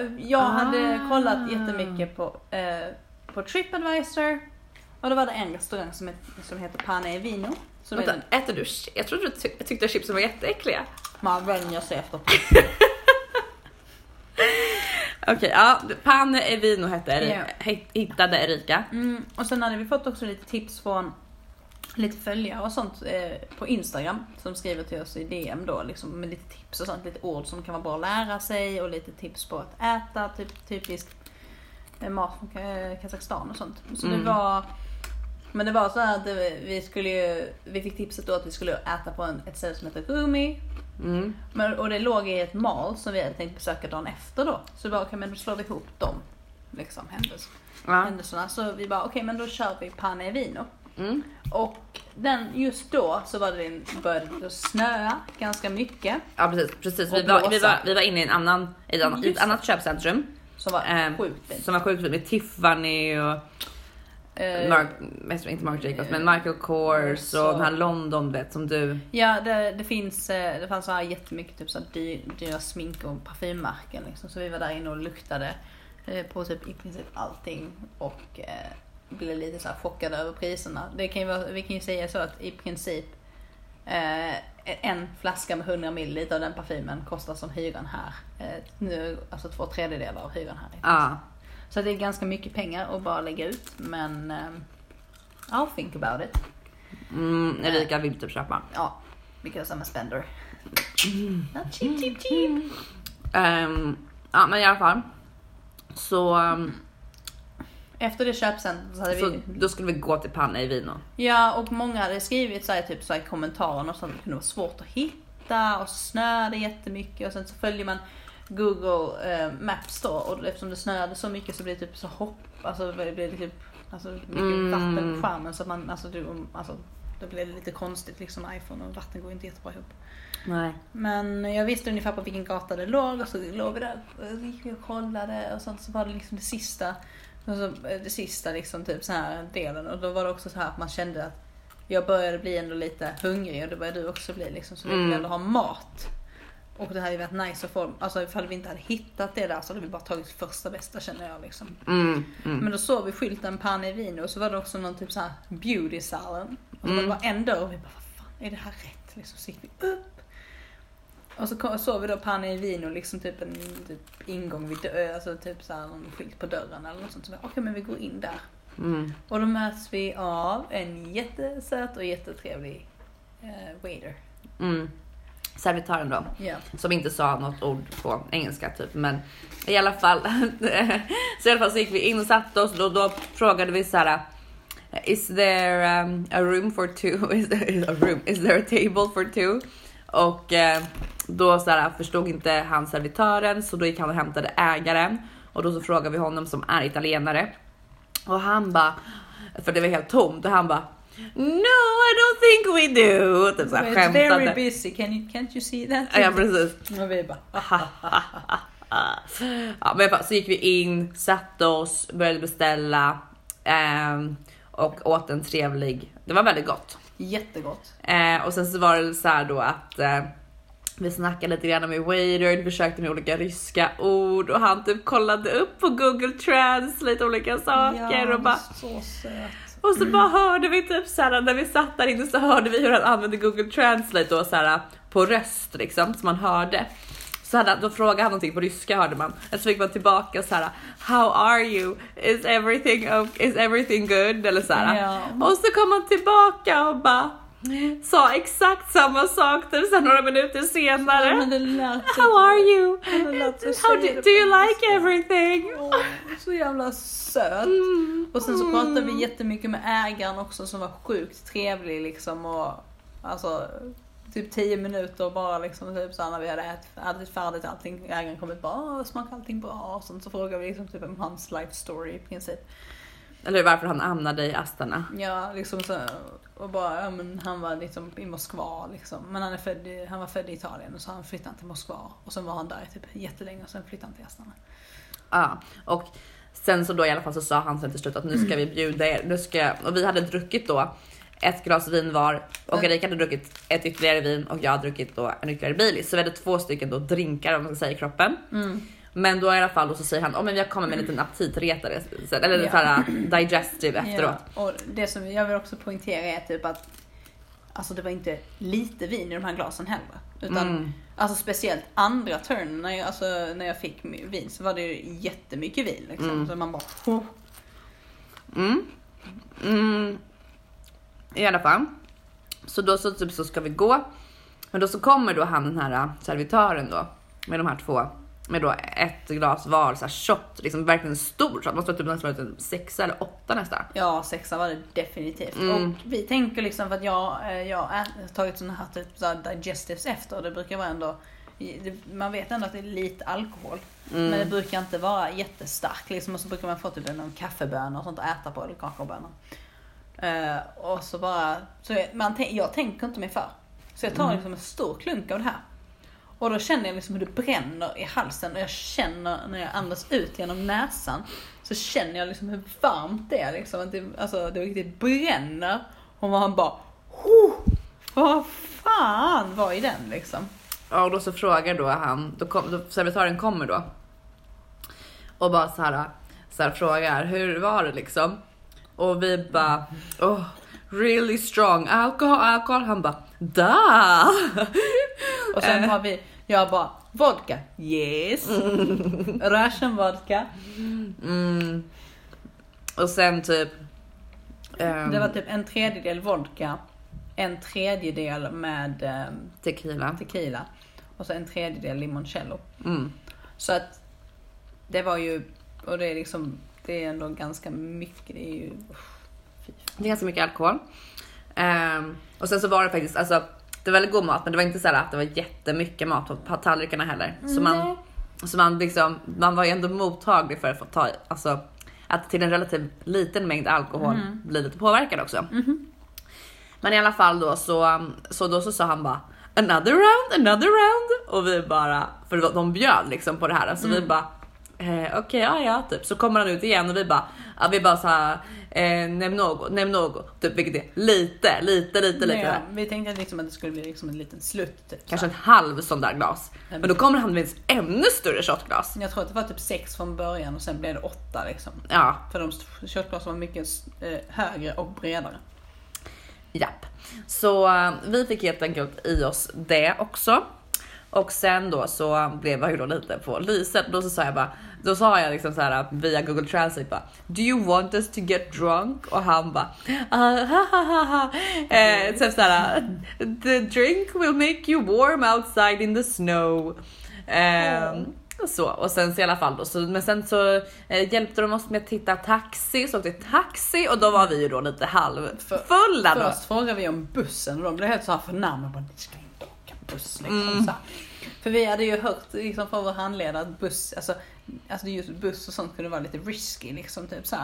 då- jag hade Ah. kollat jättemycket på, eh, på Tripadvisor. Och då var det en restaurang som, het, som heter Pane e Vino. Som är Vänta, äter du chi- Jag trodde du ty- tyckte att chipsen var jätteäckliga. man vänjer sig efter. Okej, ja. Pane e vino hette. Erika, he- hittade Erika. Mm, och sen hade vi fått också lite tips från lite följare och sånt eh, på Instagram som skriver till oss i DM då liksom med lite tips och sånt, lite ord som kan vara bra att lära sig och lite tips på att äta, typ typisk eh, mat från Ka- Kazakstan och sånt. Så Mm. det var men det var så att vi skulle ju, vi fick tipset då att vi skulle äta på en, ett ställe som heter Rumi. Mm. Men, och det låg i ett mall som vi hade tänkt besöka dagen efter då. Så vi bara, okej men då slår vi ihop dem. Liksom händels, Ja. händelserna. Så vi bara, okej men då kör vi Pane e Vino. Mm. Och den, just då så var det, började det snöa ganska mycket. ja precis, precis. Vi var, vi, var, vi var inne i en annan, i ett annat, i ett annat köpcentrum. Som var Eh, sjukt fint. Som var sjukt fint med Tiffany och Eh, Mark, mest- inte Mark Jacobs men Michael Kors så- och den här London vet som du. Ja, det, det finns, eh, det fanns så här jättemycket typ så här dyr, dyra smink och parfymmärken liksom. Så vi var där inne och luktade eh, på typ i princip allting och eh, blev lite så här chockade över priserna. Det kan ju vara, vi kan ju säga så att i princip eh, en flaska med 100 ml av den parfymen kostar som hyran här. Eh, nu, alltså två tredjedelar av hyran här. Ja. Så det är ganska mycket pengar att bara lägga ut men ehm, I'll think about it. Mm, Erika vill typ köpa. Ja, because I'm a spender. Not cheap, cheap, cheap. Ehm, ja men i alla fall. Så, um, Efter det köpcentret så hade så vi... då skulle vi gå till Panna i Vino. Ja, och många hade skrivit så här, typ så här, i kommentarerna och sånt. Det kunde vara svårt att hitta och snöade jättemycket och sen så följer man Google eh, Maps då och eftersom det snöade så mycket så blir det typ så hopp, alltså det blir typ alltså, mycket Mm. vatten på skärmen så man, alltså, du, alltså det blir lite konstigt liksom iPhone och vatten går inte jättebra ihop. Nej. Men jag visste ungefär på vilken gata det låg och så låg vi där och gick vi och kollade och sånt så var det liksom det sista, alltså det sista liksom typ så här delen och då var det också så här att man kände att jag började bli ändå lite hungrig och det började du också bli liksom så vi Mm. ville ha mat. Och det hade ju varit nice att få, alltså ifall vi inte hade hittat det där så hade vi bara tagit första bästa känner jag liksom. Mm, mm. Men då såg vi skylten Pane Vino och så var det också någon typ såhär beauty salon. Och så var det bara en dörr och vi bara, vad fan är det här rätt? Liksom, så gick vi upp. Och så såg vi då Pane Vino, liksom typ en typ ingång vid dörren, alltså typ såhär någon skylt på dörren eller något sånt. Så vi, okej men vi går in där. Mm. Och då möts vi av en jättesöt och jättetrevlig eh, waiter. Mm. Servitören då. Ja. Som inte sa något ord på engelska typ. Men i alla fall. så i alla fall så gick vi in och satte oss. Då, då frågade vi så här. Is there um, a room for two? Is there a room? Is there a table for two? Och eh, då så här, förstod inte han servitören så då gick han och hämtade ägaren och då så frågade vi honom som är italienare och han bara för det var helt tomt och han bara No, I don't think we do. Typ så här, It's very skämtade. busy, Can you, can't you see that? Ja, precis. Och vi bara, Ja, men i alla fall så gick vi in, satte oss, började beställa ehm, och åt en trevlig. Det var väldigt gott. jättegott. Eh, och sen så var det så här då att eh, vi snackade lite grann med waitern, försökte med olika ryska ord och han typ kollade upp på Google Translate olika saker och bara så söt. Och så bara hörde vi typ så här när vi satt där inne så hörde vi hur han använde Google Translate då så här på röst liksom så man hörde. Så hade, då frågade han någonting på ryska hörde man. Och så fick man tillbaka så här How are you? Is everything okay? Is everything good? Eller så här. Ja. Och så kom han tillbaka och bara sa exakt samma sak typ sen några minuter senare. How are you? How do, do you like everything? Åh, så jävla söt. Mm. Och sen så pratade vi jättemycket med ägaren också som var sjukt trevlig liksom och alltså typ 10 minuter bara liksom typ så när vi hade ätit, ätit färdigt allting. Ägaren kom ut bara "Åh, smakar allting bra? Och sen så frågade vi liksom typ om hans life story i princip. Eller varför han hamnade i Astana. Ja, liksom så och bara, ja men han var liksom i Moskva liksom. Men han är född i, han var född i Italien och så han flyttade till Moskva. Och sen var han där typ jättelänge och sen flyttade han till Astana. Ja, och sen så då i alla fall så sa han sen till slut att nu ska vi bjuda er. Nu ska och vi hade druckit då ett glas vin var och Mm. Erika hade druckit ett ytterligare vin och jag hade druckit då en ytterligare Baileys. Så vi hade två stycken då drinkar om man ska säga i kroppen. Mm. Men då i alla fall så säger han, oh, men jag kommer med en liten aptitretare sen- eller Ja. så här digestive efteråt. Ja, och det som jag vill också poängtera är typ att Alltså det var inte lite vin i de här glasen heller. Utan Mm. alltså speciellt andra turnen när jag, alltså, när jag fick vin så var det ju jättemycket vin liksom. Mm. Så man bara oh. Mm. Mm. I alla fall. Så då så, typ, så ska vi gå. Men då så kommer då han den här äh, servitören då med de här två med då ett glas var så här shot, liksom verkligen stor shot. Måste vara typ nästan varit en sexa eller åtta nästan. Ja, sexa var det definitivt. Mm. Och vi tänker liksom för att jag, eh, jag har tagit sådana här typ så här digestives efter och det brukar vara ändå man vet ändå att det är lite alkohol. Men det brukar inte vara jättestarkt liksom. Och så brukar man få typ någon kaffebönor och sånt att äta på eller kakaobönor. Eh, och så bara, så jag, man, jag tänker inte mig för. Så jag tar liksom en stor klunk av det här. Och då känner jag liksom hur det bränner i halsen och jag känner när jag andas ut genom näsan så känner jag liksom hur varmt det är liksom. Att det, alltså det riktigt bränner. Och man bara oh, vad fan var i den liksom? Ja, och då så frågar då han, då, kom, då servitören kommer då. Och bara så här, så här frågar, hur var det liksom? Och vi bara, oh, really strong alcohol, alcohol. Han bara, da! Och sen har vi, jag bara vodka, yes. Russian vodka. Mm. Och sen typ. ehm, Det var typ en tredjedel vodka, en tredjedel med eh, tequila. tequila och så en tredjedel limoncello. Mm. Så att det var ju, och det är liksom, det är ändå ganska mycket, det är ju, fan. Det är ganska mycket alkohol. Ehm, och sen så var det faktiskt, alltså det var väldigt god mat men det var inte så här att det var jättemycket mat på, tallrikarna heller. Så man, så man liksom, man var ju ändå mottaglig för att få ta, alltså att till en relativt liten mängd alkohol bli lite påverkad också. Men i alla fall då så, så då så sa han bara another round, another round och vi bara, för de bjöd liksom på det här så vi bara Eh, Okej, ja ja, typ. Så kommer han ut igen och vi bara, ja, vi bara såhär, eh, nämn något. Typ vilket är lite, lite, lite, lite. Ja, vi tänkte liksom att det skulle bli liksom en liten slutt. Typ, Kanske så en halv sån där glas. Men då kommer han med ett ännu större shotglas. Jag tror att det var typ sex från början och sen blev det åtta liksom. Ja, För de shotglasen var mycket eh, högre och bredare. japp. Så eh, vi fick helt enkelt i oss det också. Och sen då så blev jag ju då lite på lyset. Då så sa jag bara, då sa jag liksom så här via Google Translate bara, Do you want us to get drunk? Och han bara, ah, ha, ha, ha, ha. Eh, så så här, The drink will make you warm outside in the snow. Eh, så och sen så i alla fall då, så, men sen så eh, hjälpte de oss med att hitta taxi, så åkte taxi och då var vi ju då lite halvfulla då. Först frågade vi om bussen och de blev helt så här förnärmade. Bara, Ni ska inte åka buss liksom. Mm. Så här. För vi hade ju hört liksom, från vår handledare att buss, alltså, alltså just buss och sånt kunde vara lite risky liksom. Typ, så.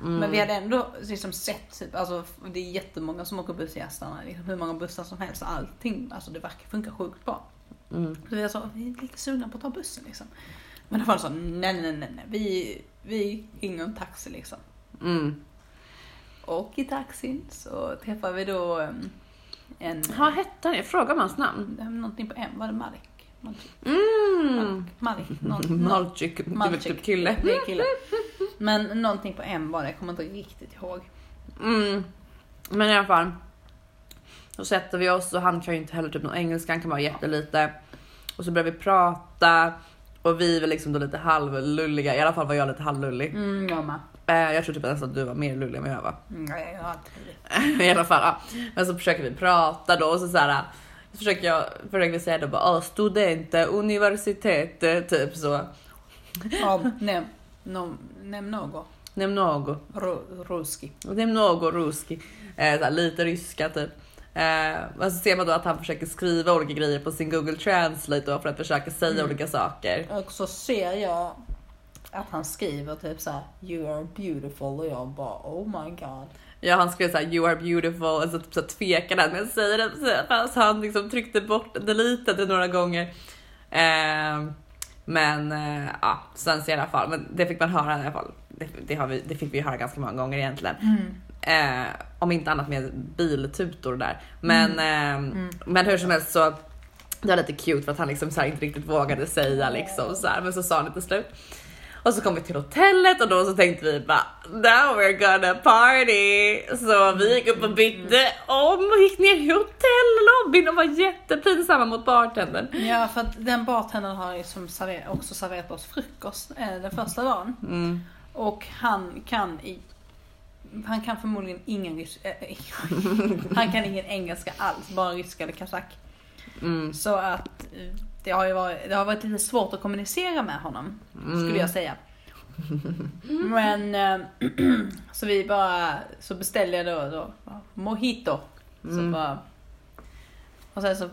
Mm. Men vi hade ändå liksom sett, typ, alltså, det är jättemånga som åker buss i Astarna. Liksom, hur många bussar som helst. Allting, alltså det verkar funka sjukt bra. Mm. Så vi sa, vi är lite sugna på att ta bussen liksom. Men då var det så, nej nej nej nej, vi, vi ringer en taxi liksom. Mm. Och i taxin så träffade vi då en, Vad hette han? Jag frågar om hans namn. någonting på M, var det Malik? Mm. Malik? Malchik, typ kille. Det är kille. Men någonting på M var det, jag kommer inte riktigt ihåg. Mm. Men i alla fall. Då sätter vi oss och han kan ju inte heller typ någon engelska, han kan bara jättelite. Och så börjar vi prata och vi är väl liksom då lite halvlulliga. I alla fall var jag lite halvlullig. Mm, jag med. Eh, jag tror typ nästan att du var mer lullig än vad jag var. Mm, jag alltid I alla fall. Ja. Men så försöker vi prata då och så, så här. Så försöker jag försöker säga då bara "Ah, studenter, universitet, typ så. Ja, näm, nom, näm något. Nämn något. Ru- Ruski. Nämn något ruski. Eh, lite ryska typ. Eh, men så ser man då att han försöker skriva olika grejer på sin Google Translate då för att försöka säga olika saker. Och så ser jag att han skriver typ så här: You are beautiful och jag bara oh my god. Ja, han skrev så här you are beautiful och så, så tvekade han att säga det så- han liksom tryckte bort deletade några gånger. Eh, men eh, ja, sen så i alla fall, men det fick man höra i alla fall. Det, det, har vi, det fick vi höra ganska många gånger egentligen. Eh, om inte annat med biltutor där. Men, eh, men hur som helst så det var lite cute för att han liksom så inte riktigt vågade säga liksom så här, men så sa han det till slut. Och så kom vi till hotellet och då så tänkte vi bara now we're gonna party. Så vi gick upp och bytte om och gick ner i hotellobbyn och var jättepinsamma mot bartendern. Ja, för att den bartendern har ju som server, också serverat oss frukost eh, den första dagen. Mm. Och han kan i han kan förmodligen ingen rys- äh, Han kan ingen engelska alls, bara ryska eller kazak. Mm. Så att eh, det har ju varit, det har varit lite svårt att kommunicera med honom, skulle jag säga. Men eh, så vi bara, så beställde jag då, då mojito. Så bara, och sen så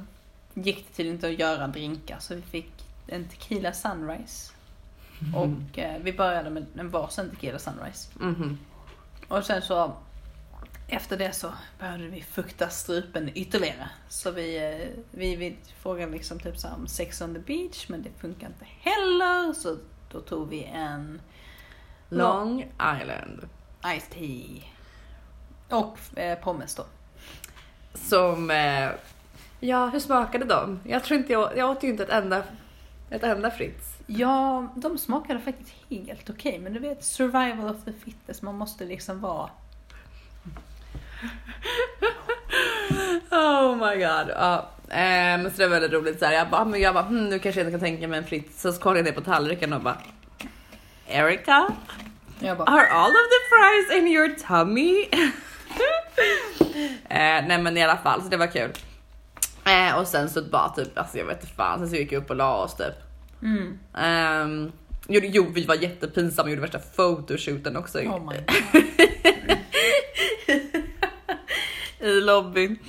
gick det tydligen inte att göra drinkar så vi fick en tequila sunrise. Och eh, vi började med en varsin tequila sunrise. Mhm. Och sen så efter det så började vi fukta strupen ytterligare. Så vi, eh, vi, vi frågade liksom typ så om sex on the beach men det funkar inte heller. Så då tog vi en Long Island. Ice tea. Och eh, pommes då. Som, eh, ja hur smakade de? Jag tror inte jag, jag åt ju inte ett enda, ett enda Fritz. Ja, de smakade faktiskt helt okej. men du vet, survival of the fittest. Man måste liksom vara... Oh my god. Ja. Eh, så det var väldigt roligt så här. Jag bara, men jag bara hm, nu kanske jag inte kan tänka mig en Fritz. Så kollade jag ner på tallriken och bara Erica, Jag bara, are all of the fries in your tummy? eh, nej men i alla fall, så det var kul. Eh, och sen så bara typ, alltså jag vet inte fan, sen så gick jag upp och la oss typ. mm, Um, jo, jo, vi var jättepinsamma gjorde värsta photoshooten också oh my god. I lobbyn.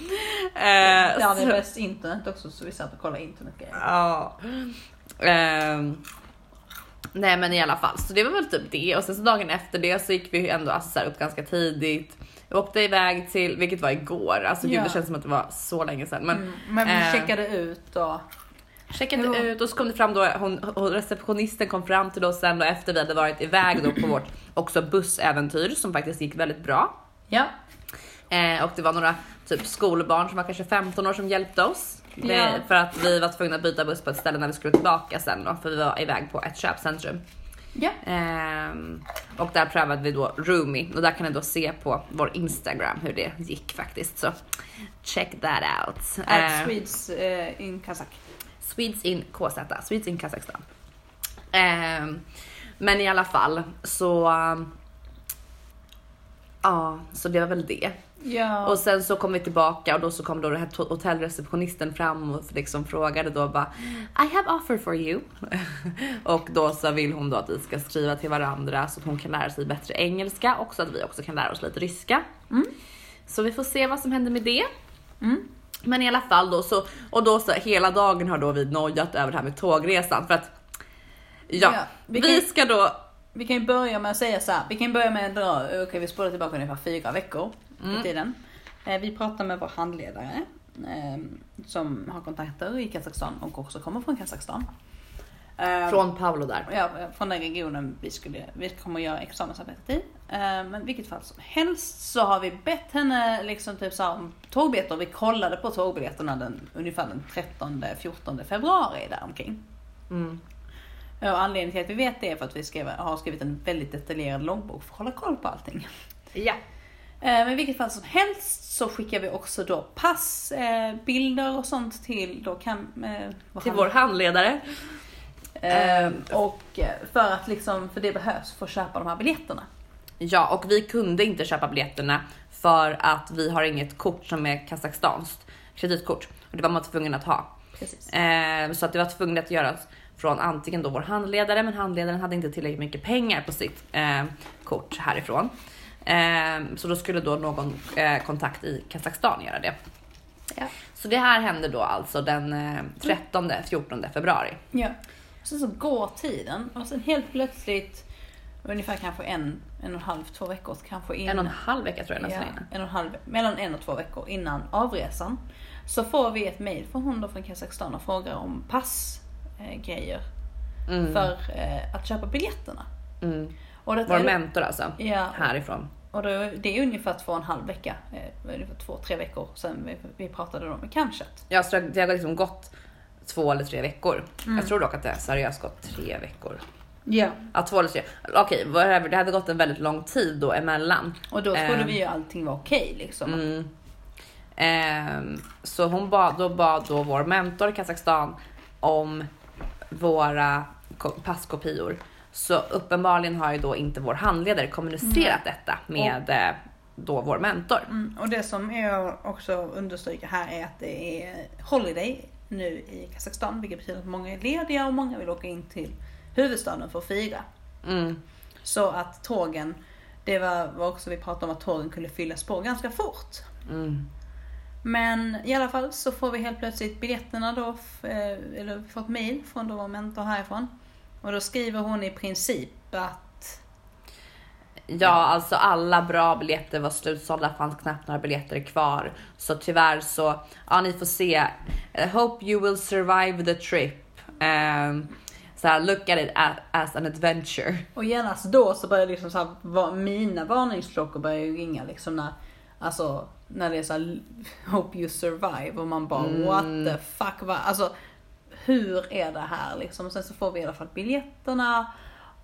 Eh, Vi hade så- bäst internet också så vi satt och kollade internetgrejer. Ja. Ehm, nej men i alla fall, så det var väl typ det. Och sen så dagen efter det så gick vi ändå alltså, upp ganska tidigt. Jag åkte iväg till, vilket var igår, alltså gud Ja. det känns som att det var så länge sedan. Men, Mm, men vi eh, checkade ut och Checka inte Jo. ut och så kom det fram då, hon, receptionisten kom fram till oss sen då efter vi hade varit iväg då på vårt också bussäventyr som faktiskt gick väldigt bra. Ja. Eh, och det var några typ skolbarn som var kanske 15 år som hjälpte oss. Ja. För att vi var tvungna att byta buss på ett ställe när vi skulle tillbaka sen då, för vi var iväg på ett köpcentrum. Ja. Ehm, och där prövade vi då Roomy och där kan ni då se på vår Instagram hur det gick faktiskt. Så check that out. At Ehm, Swedes eh, in Kazak. Swedes in KZ, Swedes in Kazakstan. Ehm, men i alla fall så. um, Ja, så det var väl det. Ja. Och sen så kom vi tillbaka och då så kom då den här to- hotellreceptionisten fram och liksom frågade då bara I have offer for you. och då så vill hon då att vi ska skriva till varandra så att hon kan lära sig bättre engelska och så att vi också kan lära oss lite ryska. Så vi får se vad som händer med det. Mm. Men i alla fall då så och då så hela dagen har då vi nojat över det här med tågresan för att ja, Ja, vi vi, kan- ska då Vi kan ju börja med att säga så här. Vi kan börja med att dra, okej vi spolar tillbaka ungefär fyra veckor i tiden. Eh, vi pratar med vår handledare eh, som har kontakter i Kazakstan och också kommer från Kazakstan. Eh, från Paolo där. Ja, från den regionen vi, skulle, vi kommer göra examensarbetet i. Eh, Men vilket fall som helst så har vi bett henne liksom typ så om tågbiljetter. Vi kollade på tågbiljetterna den, ungefär den 13-14 februari däromkring. Mm. Och anledningen till att vi vet det är för att vi skrev, har skrivit en väldigt detaljerad loggbok för att hålla koll på allting. Ja. Eh, Men i vilket fall som helst så skickar vi också då pass, eh, och sånt till då kan, eh, Till vår handledare. Eh, och för att liksom, för det behövs för att köpa de här biljetterna. Ja, och vi kunde inte köpa biljetterna för att vi har inget kort som är kazakstanskt kreditkort och det var man tvungen att ha. Eh, så att det var tvunget att göras från antingen då vår handledare, men handledaren hade inte tillräckligt mycket pengar på sitt eh, kort härifrån. Eh, så då skulle då någon eh, kontakt i Kazakstan göra det. Ja. Så det här hände då alltså den eh, 13-14 februari. ja. Och sen så går tiden och sen helt plötsligt, ungefär kanske en, en och en halv, två veckor kanske innan. En och en halv vecka tror jag ja, nästan innan. en och en halv, mellan en och två veckor innan avresan. Så får vi ett mail från hon då från Kazakstan och frågar om passgrejer eh, Mm. för eh, att köpa biljetterna. Mm. Och Vår är- mentor alltså, Ja, härifrån. och då, det är ungefär två och en halv vecka, eh, ungefär två, tre veckor sedan vi, vi pratade med Kamchat. Ja, så det har liksom gått två eller tre veckor. Mm. Jag tror dock att det seriöst gått tre veckor. Ja. Ja, två eller tre. Okej, whatever. Det hade gått en väldigt lång tid då emellan. Och då trodde Ehm. vi ju allting var okej liksom. Mm. Ehm, så hon bad, då bad då vår mentor i Kazakstan om våra ko- passkopior. Så uppenbarligen har ju då inte vår handledare kommunicerat detta med eh, då vår mentor. Mm, och det som jag också understryker här är att det är holiday nu i Kazakstan, vilket betyder att många är lediga och många vill åka in till huvudstaden för att fira. Mm. Så att tågen, det var, var också vi pratade om att tågen kunde fyllas på ganska fort. Mm. Men i alla fall så får vi helt plötsligt biljetterna då, eh, eller vi får ett mail från då vår mentor härifrån. Och då skriver hon i princip att Ja, alltså alla bra biljetter var slutsålda, fanns knappt några biljetter kvar. Så tyvärr så, ja ni får se. I hope you will survive the trip. Um, så här, look at it as, an adventure. Och genast då så börjar liksom så här, mina varningsklockor börjar ju ringa liksom när, alltså när det är så här, hope you survive och man bara Mm. what the fuck, va? alltså hur är det här liksom? Och sen så får vi i alla fall biljetterna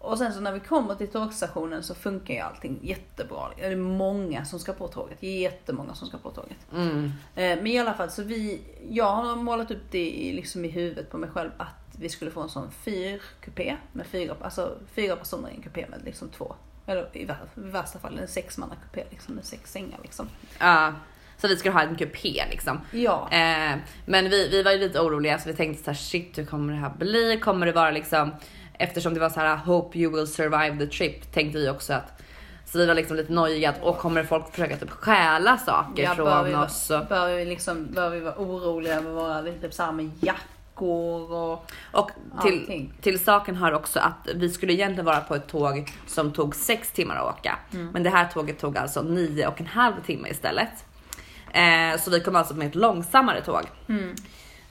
och sen så när vi kommer till tågstationen så funkar ju allting jättebra. Det är många som ska på tåget, jättemånga som ska på tåget. Mm. Eh, Men i alla fall så vi, jag har målat upp det i, liksom i huvudet på mig själv att vi skulle få en sån fyrkupé med fyra, alltså fyra personer i en kupé med liksom två, eller i, vär- i värsta fall en sexmannakupé liksom med sex sängar liksom. Ja, så vi skulle ha en kupé liksom. Ja. Eh, men vi, vi var ju lite oroliga så vi tänkte så här, shit hur kommer det här bli? Kommer det vara liksom eftersom det var så här hope you will survive the trip tänkte vi också att så vi var liksom lite nojiga att, och kommer folk försöka typ stjäla saker Ja, bör från vi, oss? Och, bör vi liksom, bör vi vara oroliga över våra typ såhär med jackor och och till, allting. till saken har också att vi skulle egentligen vara på ett tåg som tog sex timmar att åka. Mm. Men det här tåget tog alltså nio och en halv timme istället. Eh, så vi kom alltså med ett långsammare tåg. Mm.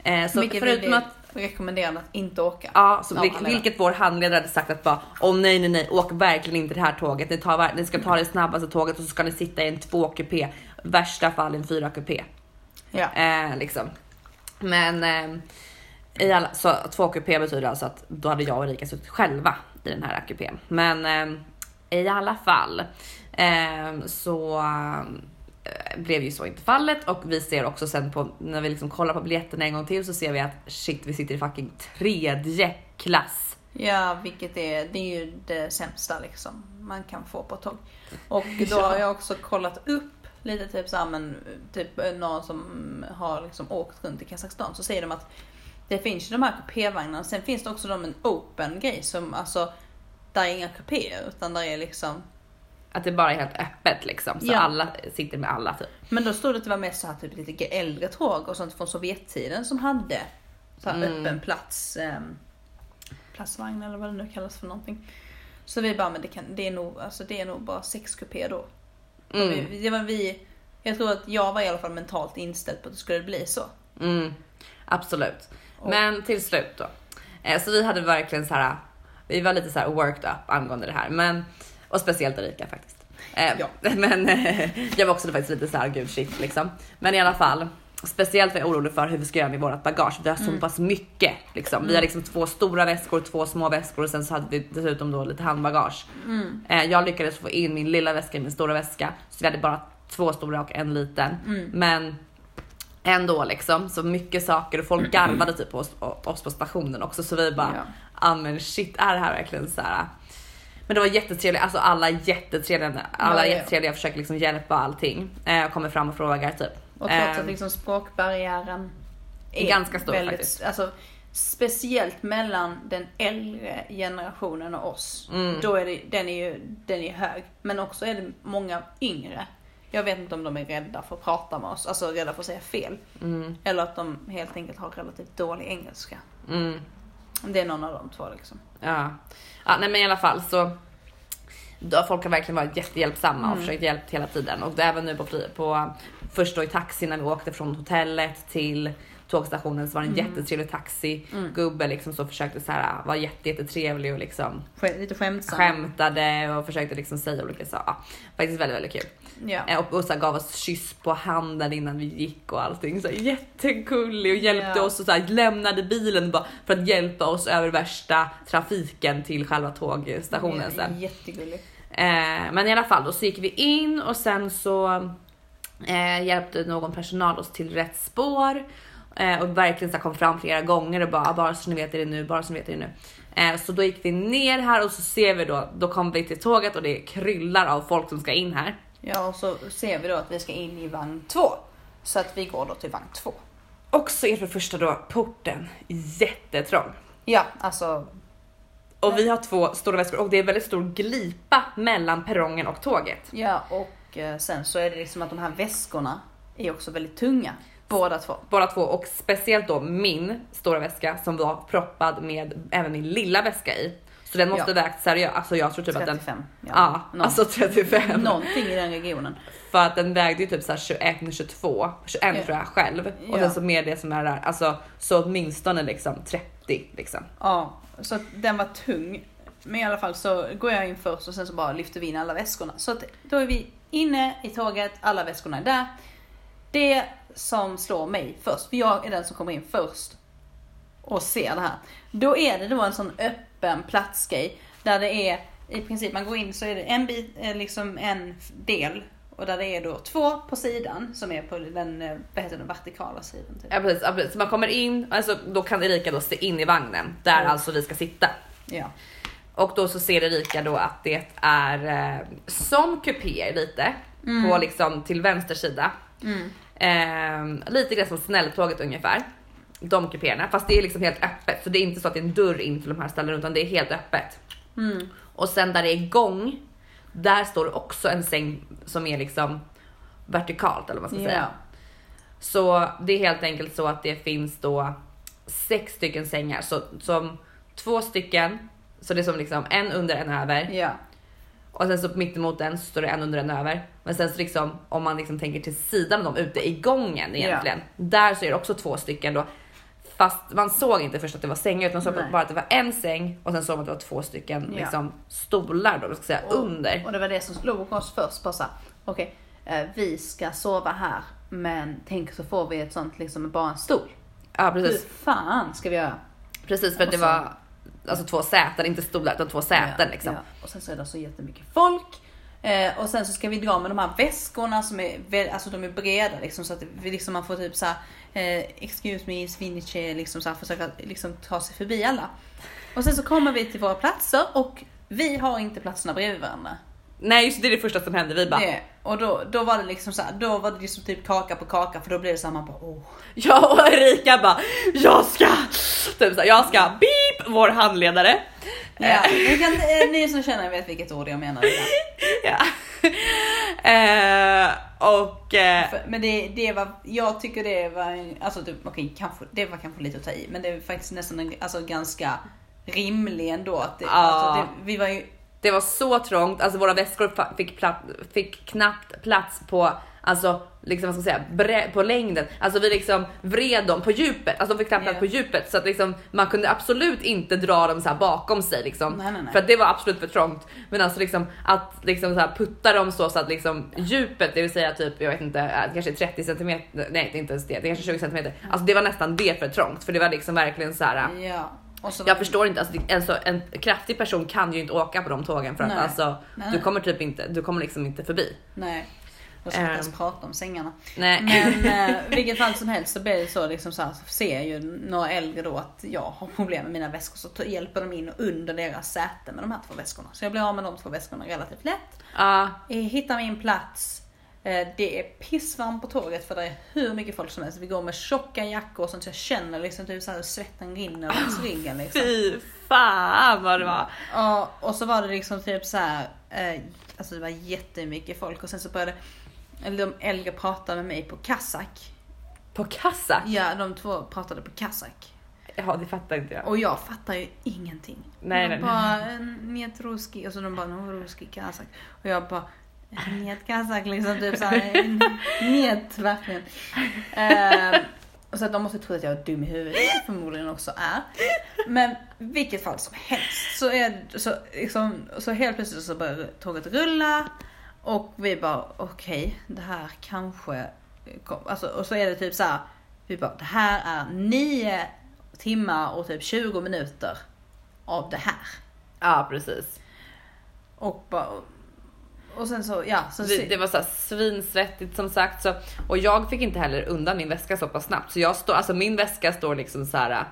Eh, så Vilket förutom att rekommenderande att inte åka. Ja, så vilket vår handledare hade sagt att bara åh nej nej nej åk verkligen inte det här tåget. Ni, tar, ni ska ta det snabbaste tåget och så ska ni sitta i en tvåkupé. Värsta fall en fyra kupé. Ja. Eh, liksom. Men eh, i alla, så två kupé betyder alltså att då hade jag och Erika suttit själva i den här kupén. Men eh, i alla fall eh, så blev ju så inte fallet och vi ser också sen på när vi liksom kollar på biljetterna en gång till så ser vi att shit vi sitter i fucking tredje klass. Ja, vilket är, det är ju det sämsta liksom man kan få på tåg. Och då Ja. har jag också kollat upp lite typ så här, men typ eh, någon som har liksom åkt runt i Kazakstan så säger de att det finns ju de här kupévagnarna. Sen finns det också de en open grej som alltså där är inga kupéer utan där är liksom Att det bara är helt öppet liksom så Ja. alla sitter med alla typ. Men då stod det att det var mest så här typ lite äldre tåg och sånt från Sovjettiden som hade så Mm. öppen plats. Eh, platsvagn eller vad det nu kallas för någonting. Så vi bara, men det, kan, det, är, nog, alltså det är nog bara sex kupé då. Mm. Vi, det var vi, jag tror att jag var i alla fall mentalt inställd på att det skulle bli så. Mm, absolut. Och- Men till slut då. Eh, så vi hade verkligen så här. Vi var lite så här worked up angående det här, men och speciellt Erika faktiskt. Eh, Ja. Men eh, jag var också faktiskt lite så här gud shit liksom. Men i alla fall. Speciellt var jag orolig för hur vi ska göra med vårt bagage. Vi har så pass mycket liksom. Vi har liksom två stora väskor, två små väskor och sen så hade vi dessutom då lite handbagage. Eh, jag lyckades få in min lilla väska i min stora väska så vi hade bara två stora och en liten. Men ändå liksom så mycket saker och folk garvade typ på oss, oss på stationen också så vi bara Ja. ja men shit är det här verkligen så här? Men det var jättetrevligt, alltså alla är jättetrevliga, alla är Ja, jättetrevliga försöker liksom hjälpa allting. Eh, och kommer fram och frågar typ. Och trots Eh, att liksom språkbarriären är Ganska stor faktiskt. Alltså, speciellt mellan den äldre generationen och oss. Mm. Då är det, den är ju den är hög. Men också är det många yngre. Jag vet inte om de är rädda för att prata med oss, alltså rädda för att säga fel. mm, Eller att de helt enkelt har relativt dålig engelska. mm. Det är någon av de två liksom. Ja. ja, nej men i alla fall så. Då, folk har verkligen varit jättehjälpsamma Mm. och försökt hjälpa hela tiden och även nu på, på först då i taxi när vi åkte från hotellet till tågstationen så var det en Mm. jättetrevlig taxi Mm. liksom så försökte så här jätte, jättetrevlig och liksom Lite skämtsam. skämtade och försökte liksom säga olika saker. Ja, faktiskt väldigt, väldigt kul. Ja. Eh, Och, och så här, gav oss kyss på handen innan vi gick och allting. Så här, jättegullig och hjälpte Ja. oss och så här, lämnade bilen bara för att hjälpa oss över värsta trafiken till själva tågstationen sen. Jättegullig. Eh, men i alla fall då så gick vi in och sen så eh, hjälpte någon personal oss till rätt spår eh, och verkligen så kom fram flera gånger och bara bara så ni vet är det nu, bara så ni vet är det nu. Eh, så då gick vi ner här och så ser vi då, då kom vi till tåget och det kryllar av folk som ska in här. Ja, och så ser vi då att vi ska in i vagn två. Så att vi går då till vagn två. Och så är för första då porten jättetrång. Ja, alltså Och vi har två stora väskor och det är väldigt stor glipa mellan perrongen och tåget. Ja, och eh, sen så är det liksom att de här väskorna är också väldigt tunga. Båda två. Båda två och speciellt då min stora väska som var proppad med även min lilla väska i. Så den måste Ja. vägt seriöst. Alltså jag tror typ att den 35. Ja, Någon- alltså 35. Någonting i den regionen. För att den vägde ju typ så här 21, 22, 21 Ja. tror jag själv. Och Ja. sen så med det som är där, alltså så åtminstone liksom 30 liksom. Ja, så att den var tung. Men i alla fall så går jag in först och sen så bara lyfter vi in alla väskorna. Så att då är vi inne i tåget, alla väskorna är där. Det som slår mig först, för jag är den som kommer in först och ser det här. Då är det då en sån öppen platsgrej där det är i princip, man går in så är det en bit, eh, liksom en del och där det är då två på sidan som är på den, eh, vad heter den, vertikala sidan. Typ. Ja precis, ja, precis. Så man kommer in, alltså då kan Erika då se in i vagnen där Mm. alltså vi ska sitta. Ja. Och då så ser Erika då att det är eh, som kupéer lite på liksom till vänster sida. Mm. Eh, lite grann som snälltåget ungefär. De kupéerna, fast det är liksom helt öppet så det är inte så att det är en dörr in till de här ställena utan det är helt öppet. Mm. Och sen där det är gång, där står också en säng som är liksom vertikalt eller vad man ska säga. Ja. Så det är helt enkelt så att det finns då sex stycken sängar, så som två stycken, så det är som liksom en under en över Ja. Och sen så mittemot den så står det en under en över. Men sen så liksom om man liksom tänker till sidan av dem ute i gången egentligen, där så är det också två stycken då Fast man såg inte först att det var sängar utan man såg bara att det var en säng och sen såg man att det var två stycken Ja. liksom, stolar då, ska säga, under. Och det var det som slog oss först. Bara så här, okej, eh, vi ska sova här. Men tänk så får vi ett sånt liksom bara en stol. Ja Hur precis, fan ska vi göra? precis för att det Och var alltså två säten, inte stolar utan två säten Ja, liksom. ja. Och sen så är det så jättemycket folk. Eh, och sen så ska vi dra med de här väskorna som är, alltså de är breda liksom så att vi liksom man får typ så här, eh, excuse me, sviniche, liksom så här, försöka liksom ta sig förbi alla. Och sen så kommer vi till våra platser och vi har inte platserna bredvid varandra. Nej just det, det är det första som hände, vi bara Det, och då, då var det liksom så här, då var det liksom typ kaka på kaka för då blev det så här, man bara oh. Jag och Erika bara, jag ska, typ så här, jag ska, beep, vår handledare. Ja, ni, kan, eh, ni som känner vet vilket ord jag menar. Ja. Ja. eh, och eh, För- Men det, det var, jag tycker det var, alltså typ, okej, kanske, det var kanske lite att ta i, men det är faktiskt nästan en, alltså, ganska rimlig ändå. Att det, Ja. alltså, det, vi var ju, det var så trångt, alltså våra väskor fick, platt, fick knappt plats på, alltså liksom vad ska man säga, bre, på längden. Alltså vi liksom vred dem på djupet, alltså de fick knappt Ja. på djupet så att liksom man kunde absolut inte dra dem så här bakom sig liksom. Nej, nej, nej. För att det var absolut för trångt. Men alltså liksom att liksom så putta dem så, så att liksom djupet, det vill säga typ, jag vet inte, äh, kanske 30 centimeter, nej inte ens det, det kanske 20 centimeter. Alltså det var nästan det för trångt för det var liksom verkligen så här. ja. Jag förstår inte, alltså, alltså, en kraftig person kan ju inte åka på de tågen för att Nej. alltså, Nej, du kommer typ inte, du kommer liksom inte förbi. Nej. Och så inte ens Ehm. prata om sängarna. Nej. Men eh, vilket fall som helst så blir det så liksom så här, så ser ju några äldre då att jag har problem med mina väskor så hjälper de in under deras säte med de här två väskorna. Så jag blir av med de två väskorna relativt lätt. Jag hittar min plats. Eh, Det är pissvarmt på tåget för det är hur mycket folk som helst. Vi går med tjocka jackor och sånt så jag känner liksom typ så här hur svetten rinner längs ryggen liksom. fy fan vad det var. Ja, och så var det liksom typ så här, eh, alltså det var jättemycket folk och sen så började eller de äldre prata med mig på kazak. På kassa? Ja, de två pratade på kazak. Ja det fattar inte jag. Och jag fattar ju ingenting. Nej, de nej, bara, eh, ruski, och så de bara, no ruski kazak. Och jag bara, njet kazak liksom, typ såhär, njet verkligen. Och så att de måste tro att jag är dum i huvudet, vilket förmodligen också är. Men vilket fall som helst så är så, liksom, så helt plötsligt så börjar tåget rulla och vi bara okej, det här kanske, kom, alltså, och så är det typ så här, vi bara det här är nio timmar och typ 20 minuter av det här. Ja precis. Och bara, och sen så, ja. Så, Det, det var så här svinsvettigt som sagt så, och jag fick inte heller undan min väska så pass snabbt så jag står, alltså min väska står liksom så här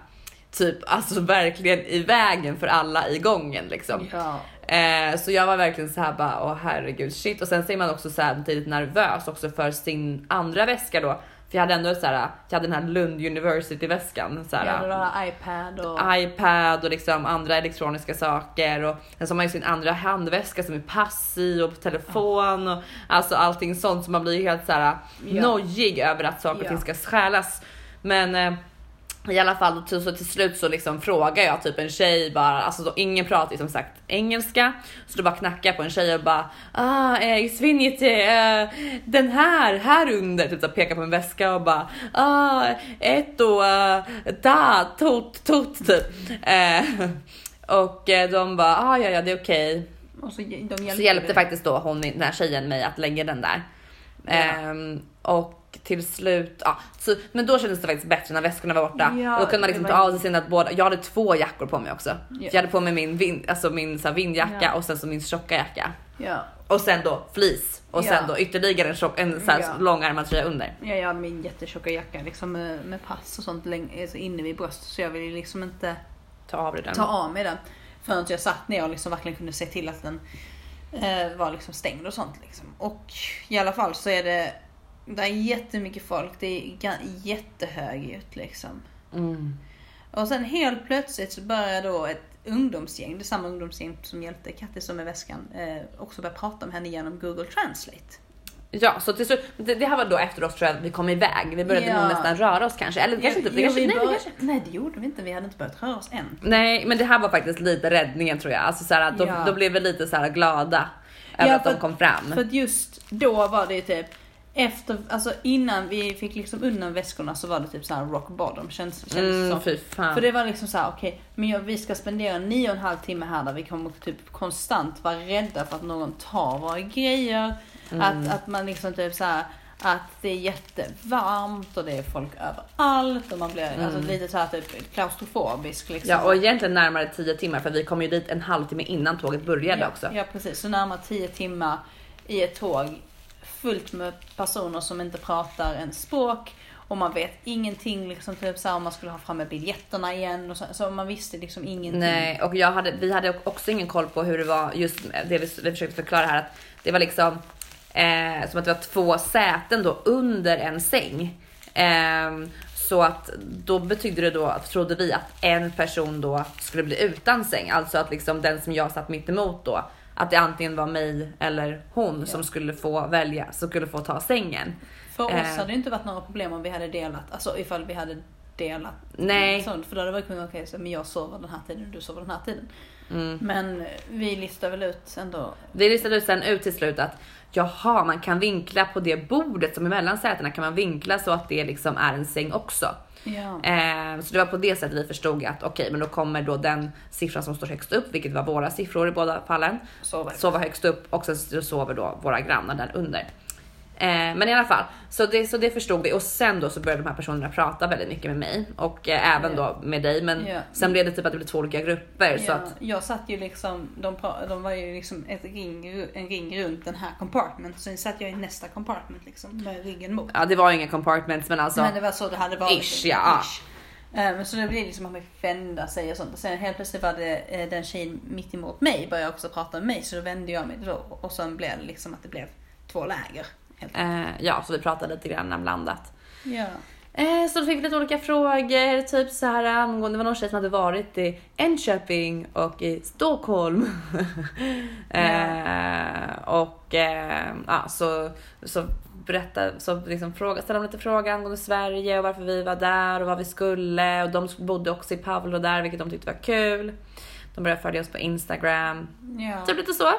typ alltså verkligen i vägen för alla i gången liksom. ja. Eh, så jag var verkligen så här bara åh herregud shit och sen ser man också samtidigt nervös också för sin andra väska då. För jag hade ändå så här, jag hade den här Lund University väskan så här, Ja, det var iPad och... iPad och liksom andra elektroniska saker och sen så har man ju sin andra handväska som är pass i och telefon och alltså allting sånt så man blir ju helt så här Ja. nojig över att saker och Ja. ting ska stjälas. Men eh, i alla fall till, så till slut så liksom frågar jag typ en tjej bara, alltså då, ingen pratar ju som sagt engelska så då bara knackar jag på en tjej och bara ah, eh, svinjete, eh, den här, här under, typ så pekar på en väska och bara ah, etto, uh, da, tot, tot typ. Eh, och eh, de bara ah, ja, ja, det är okej. och så, hjälpte, Så hjälpte dig. faktiskt då hon, den här tjejen mig att lägga den där. Ja. Ehm, och till slut, ja, så, men då kändes det faktiskt bättre när väskorna var borta. Ja, och då kunde man liksom ta av sig sina båda. Jag hade två jackor på mig också. Ja. Jag hade på mig min, vind, alltså min så här, vindjacka Ja. och sen så min tjocka jacka. Ja. Och sen då fleece och sen då ytterligare en, tjock, en så här, långärmad tröja under. Ja, jag hade min jättetjocka jacka liksom med, med pass och sånt alltså inne vid bröstet så jag ville liksom inte Ta av den. ta av mig den förrän jag satt ner och liksom verkligen kunde se till att den eh, var liksom stängd och sånt. Liksom. Och i alla fall så är det, det är jättemycket folk, det är jättehögljutt liksom. Mm. Och sen helt plötsligt så börjar då ett ungdomsgäng, det är samma ungdomsgäng som hjälpte Kattis med väskan, eh, också börja prata med henne genom Google Translate. Ja, så till slut, det, det här var då efter oss tror jag vi kom iväg. Vi började Ja. nog nästan röra oss kanske. Eller kanske inte. Jo, kanske, nej, bör- kanske nej, det gjorde vi inte. Vi hade inte börjat röra oss än. Nej, men det här var faktiskt lite räddningen tror jag. Alltså så här, då, Ja. då blev vi lite så här glada över Ja, att de kom fram. För att just då var det ju typ efter, alltså innan vi fick liksom undan väskorna så var det typ så här rock bottom känns, känns Mm, som. För det var liksom så här, okej, men jag, vi ska spendera nio och en halv timme här där vi kommer typ konstant vara rädda för att någon tar våra grejer. Mm. Att, att man liksom typ så här, att det är jättevarmt och det är folk överallt och man blir alltså, lite så här typ klaustrofobisk liksom. Mm. Ja och egentligen närmare 10 timmar för vi kom ju dit en halvtimme innan tåget började ja, också. Ja precis, så närmare tio timmar i ett tåg fullt med personer som inte pratar en språk och man vet ingenting liksom typ så här, om man skulle ha framme biljetterna igen och så, så man visste liksom ingenting. Nej, och jag hade, vi hade också ingen koll på hur det var just det vi, vi försökte förklara här att det var liksom eh, som att det var två säten då under en säng. Eh, så att då betydde det då, trodde vi att en person då skulle bli utan säng, alltså att liksom den som jag satt mitt emot då, att det antingen var mig eller hon som skulle få välja, som skulle få ta sängen. För oss Eh. hade det inte varit några problem om vi hade delat, alltså ifall vi hade delat. Nej. Sånt, för då hade det varit kunnat okej, så men jag sover den här tiden och du sover den här tiden. Mm. Men vi listar väl ut ändå. Vi listade sen ut till slut att jaha, man kan vinkla på det bordet som är mellan sätena kan man vinkla så att det liksom är en säng också. Ja. Eh, så det var på det sättet vi förstod att okej, men då kommer då den siffran som står högst upp, vilket var våra siffror i båda fallen, Sover. sova högst upp och sen sover då våra grannar där under. Eh, men i alla fall, så det, så det förstod vi och sen då så började de här personerna prata väldigt mycket med mig och eh, även då med dig. Men Ja. sen blev det typ att det blev två olika grupper så Ja, att jag satt ju liksom, de, de var ju liksom ett ring, en ring runt den här compartment. Sen satt jag i nästa compartment liksom med ryggen mot. ja, det var inga compartments, men alltså Men det var så det hade varit. Ish, ja. Ish. Eh, så det blir liksom att man fick vända sig och sånt. Och sen helt plötsligt var det eh, den tjejen mitt emot mig började också prata med mig. Så då vände jag mig då. Och sen blev det liksom att det blev två läger. Eh, ja, så vi pratade lite grann blandat. Ja. Eh, så då fick vi lite olika frågor, typ så här angående, det var någon tjej som hade varit i Enköping och i Stockholm. eh, och eh, ja, så, så berätta, så liksom fråga, ställa dem lite frågor angående Sverige och varför vi var där och vad vi skulle och de bodde också i Pavlo där vilket de tyckte var kul. De började följa oss på Instagram. ja. Typ lite så.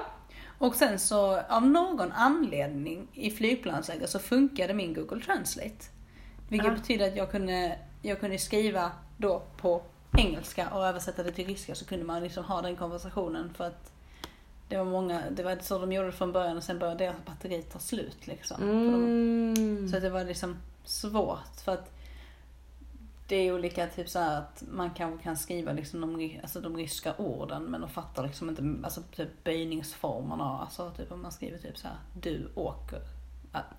Och sen så av någon anledning i flygplansläge så funkade min Google Translate. Vilket Ja. betyder att jag kunde, jag kunde skriva då på engelska och översätta det till ryska så kunde man liksom ha den konversationen för att det var många, det var så de gjorde det från början och sen började deras batteri ta slut liksom. För de- Mm. Så att det var liksom svårt för att det är olika, typ så här att man kanske kan skriva liksom de, alltså de ryska orden men de fattar liksom inte alltså typ böjningsformerna. Alltså typ om man skriver typ så här du åker,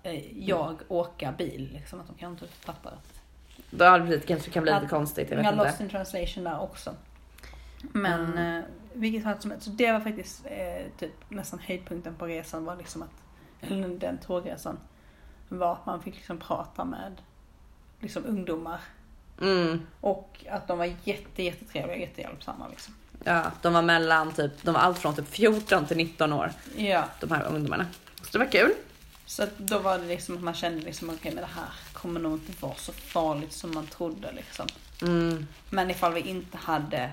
äh, jag åker bil liksom att de kan inte fatta att Då har det kanske kan bli lite Att- konstigt, jag jag vet har inte. lost in translation där också. Men Mm. eh, vilket fall som helst, så det var faktiskt eh, typ nästan höjdpunkten på resan var liksom att, eller den tågresan, var att man fick liksom prata med liksom ungdomar. Mm. Och att de var jätte, jättetrevliga, jättehjälpsamma liksom. Ja, de var mellan typ, de var allt från typ 14 till 19 år, Ja, de här ungdomarna. Så det var kul. så då var det liksom att man kände liksom okej men det här kommer nog inte vara så farligt som man trodde liksom. Mm. Men ifall vi inte hade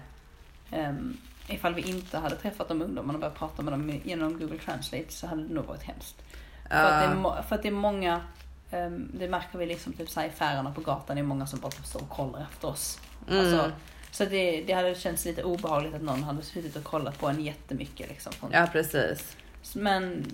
um, Ifall vi inte hade träffat de ungdomarna och börjat prata med dem genom Google Translate så hade det nog varit hemskt. För, att det är, för att det är många, ehm, det märker vi liksom typ så i färgerna på gatan, det är många som bara står och kollar efter oss. Mm. Alltså, så det, det hade känts lite obehagligt att någon hade suttit och kollat på en jättemycket. Liksom, från, ja, precis. Men,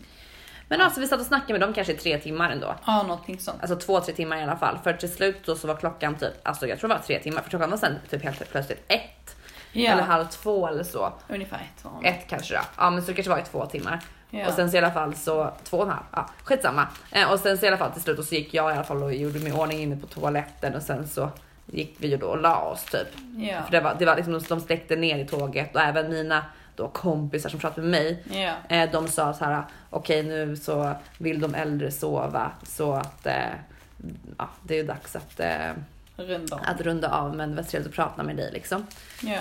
Men alltså vi satt och snackade med dem kanske i tre timmar ändå. ja någonting sånt. Alltså två, tre timmar i alla fall. För till slut då så var klockan typ, alltså jag tror det var tre timmar, för klockan var sen typ helt plötsligt ett. Ja, Eller halv två eller så. ungefär ett Ett kanske då. Ja men så det kanske var i två timmar. Ja. Och sen så i alla fall så, två och en halv, ja skitsamma. Eh, och sen så i alla fall till slut och så gick jag i alla fall och gjorde mig i ordning inne på toaletten och sen så gick vi ju då och la oss typ. Ja. För det var, det var liksom, de släckte ner i tåget och även mina då kompisar som pratade med mig. Eh, de sa så här, okej nu så vill de äldre sova så att eh, ja, det är dags att, eh, Runda att runda av men det var trevligt att prata med dig liksom.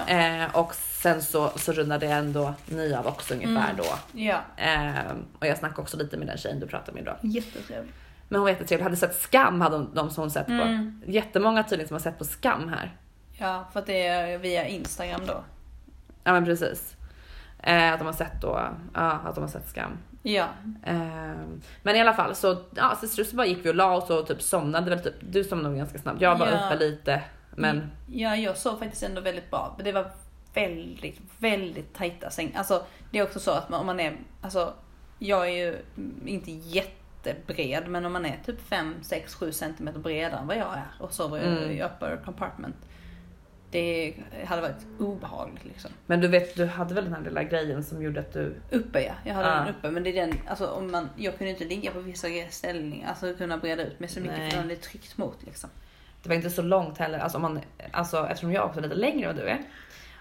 Eh, och sen så, så rundade ändå ni av också ungefär Mm. då. ja. Eh, och jag snackade också lite med den tjejen du pratade med då. Jättetrevligt. Men hon var jättetrevlig, hade sett Skam hade de, de som hon sett på. Mm. Jättemånga tydligen som har sett på Skam här. Ja, för att det är via Instagram då. Ja men precis. Eh, att de har sett då, ja, att de har sett Skam. Ja. Eh, men i alla fall så, ja, så, så bara gick vi och la oss och typ somnade väl typ. Du somnade nog ganska snabbt. Jag var Ja. uppe lite. Men Ja, jag sov faktiskt ändå väldigt bra. Det var väldigt, väldigt tajta säng. Alltså, det är också så att man, om man är, alltså, jag är ju inte jättebred, men om man är typ 5, 6, 7 centimeter bredare än vad jag är och sover Mm. i upper compartment. Det hade varit obehagligt liksom. Men du vet, du hade väl den här lilla grejen som gjorde att du... Uppe ja, jag hade Ja. den uppe. Men det är den, alltså om man, jag kunde inte ligga på vissa ställningar, alltså kunna breda ut mig så mycket Nej. för den är tryckt mot liksom. Det var inte så långt heller, alltså, om man, alltså eftersom jag också är lite längre än vad du är.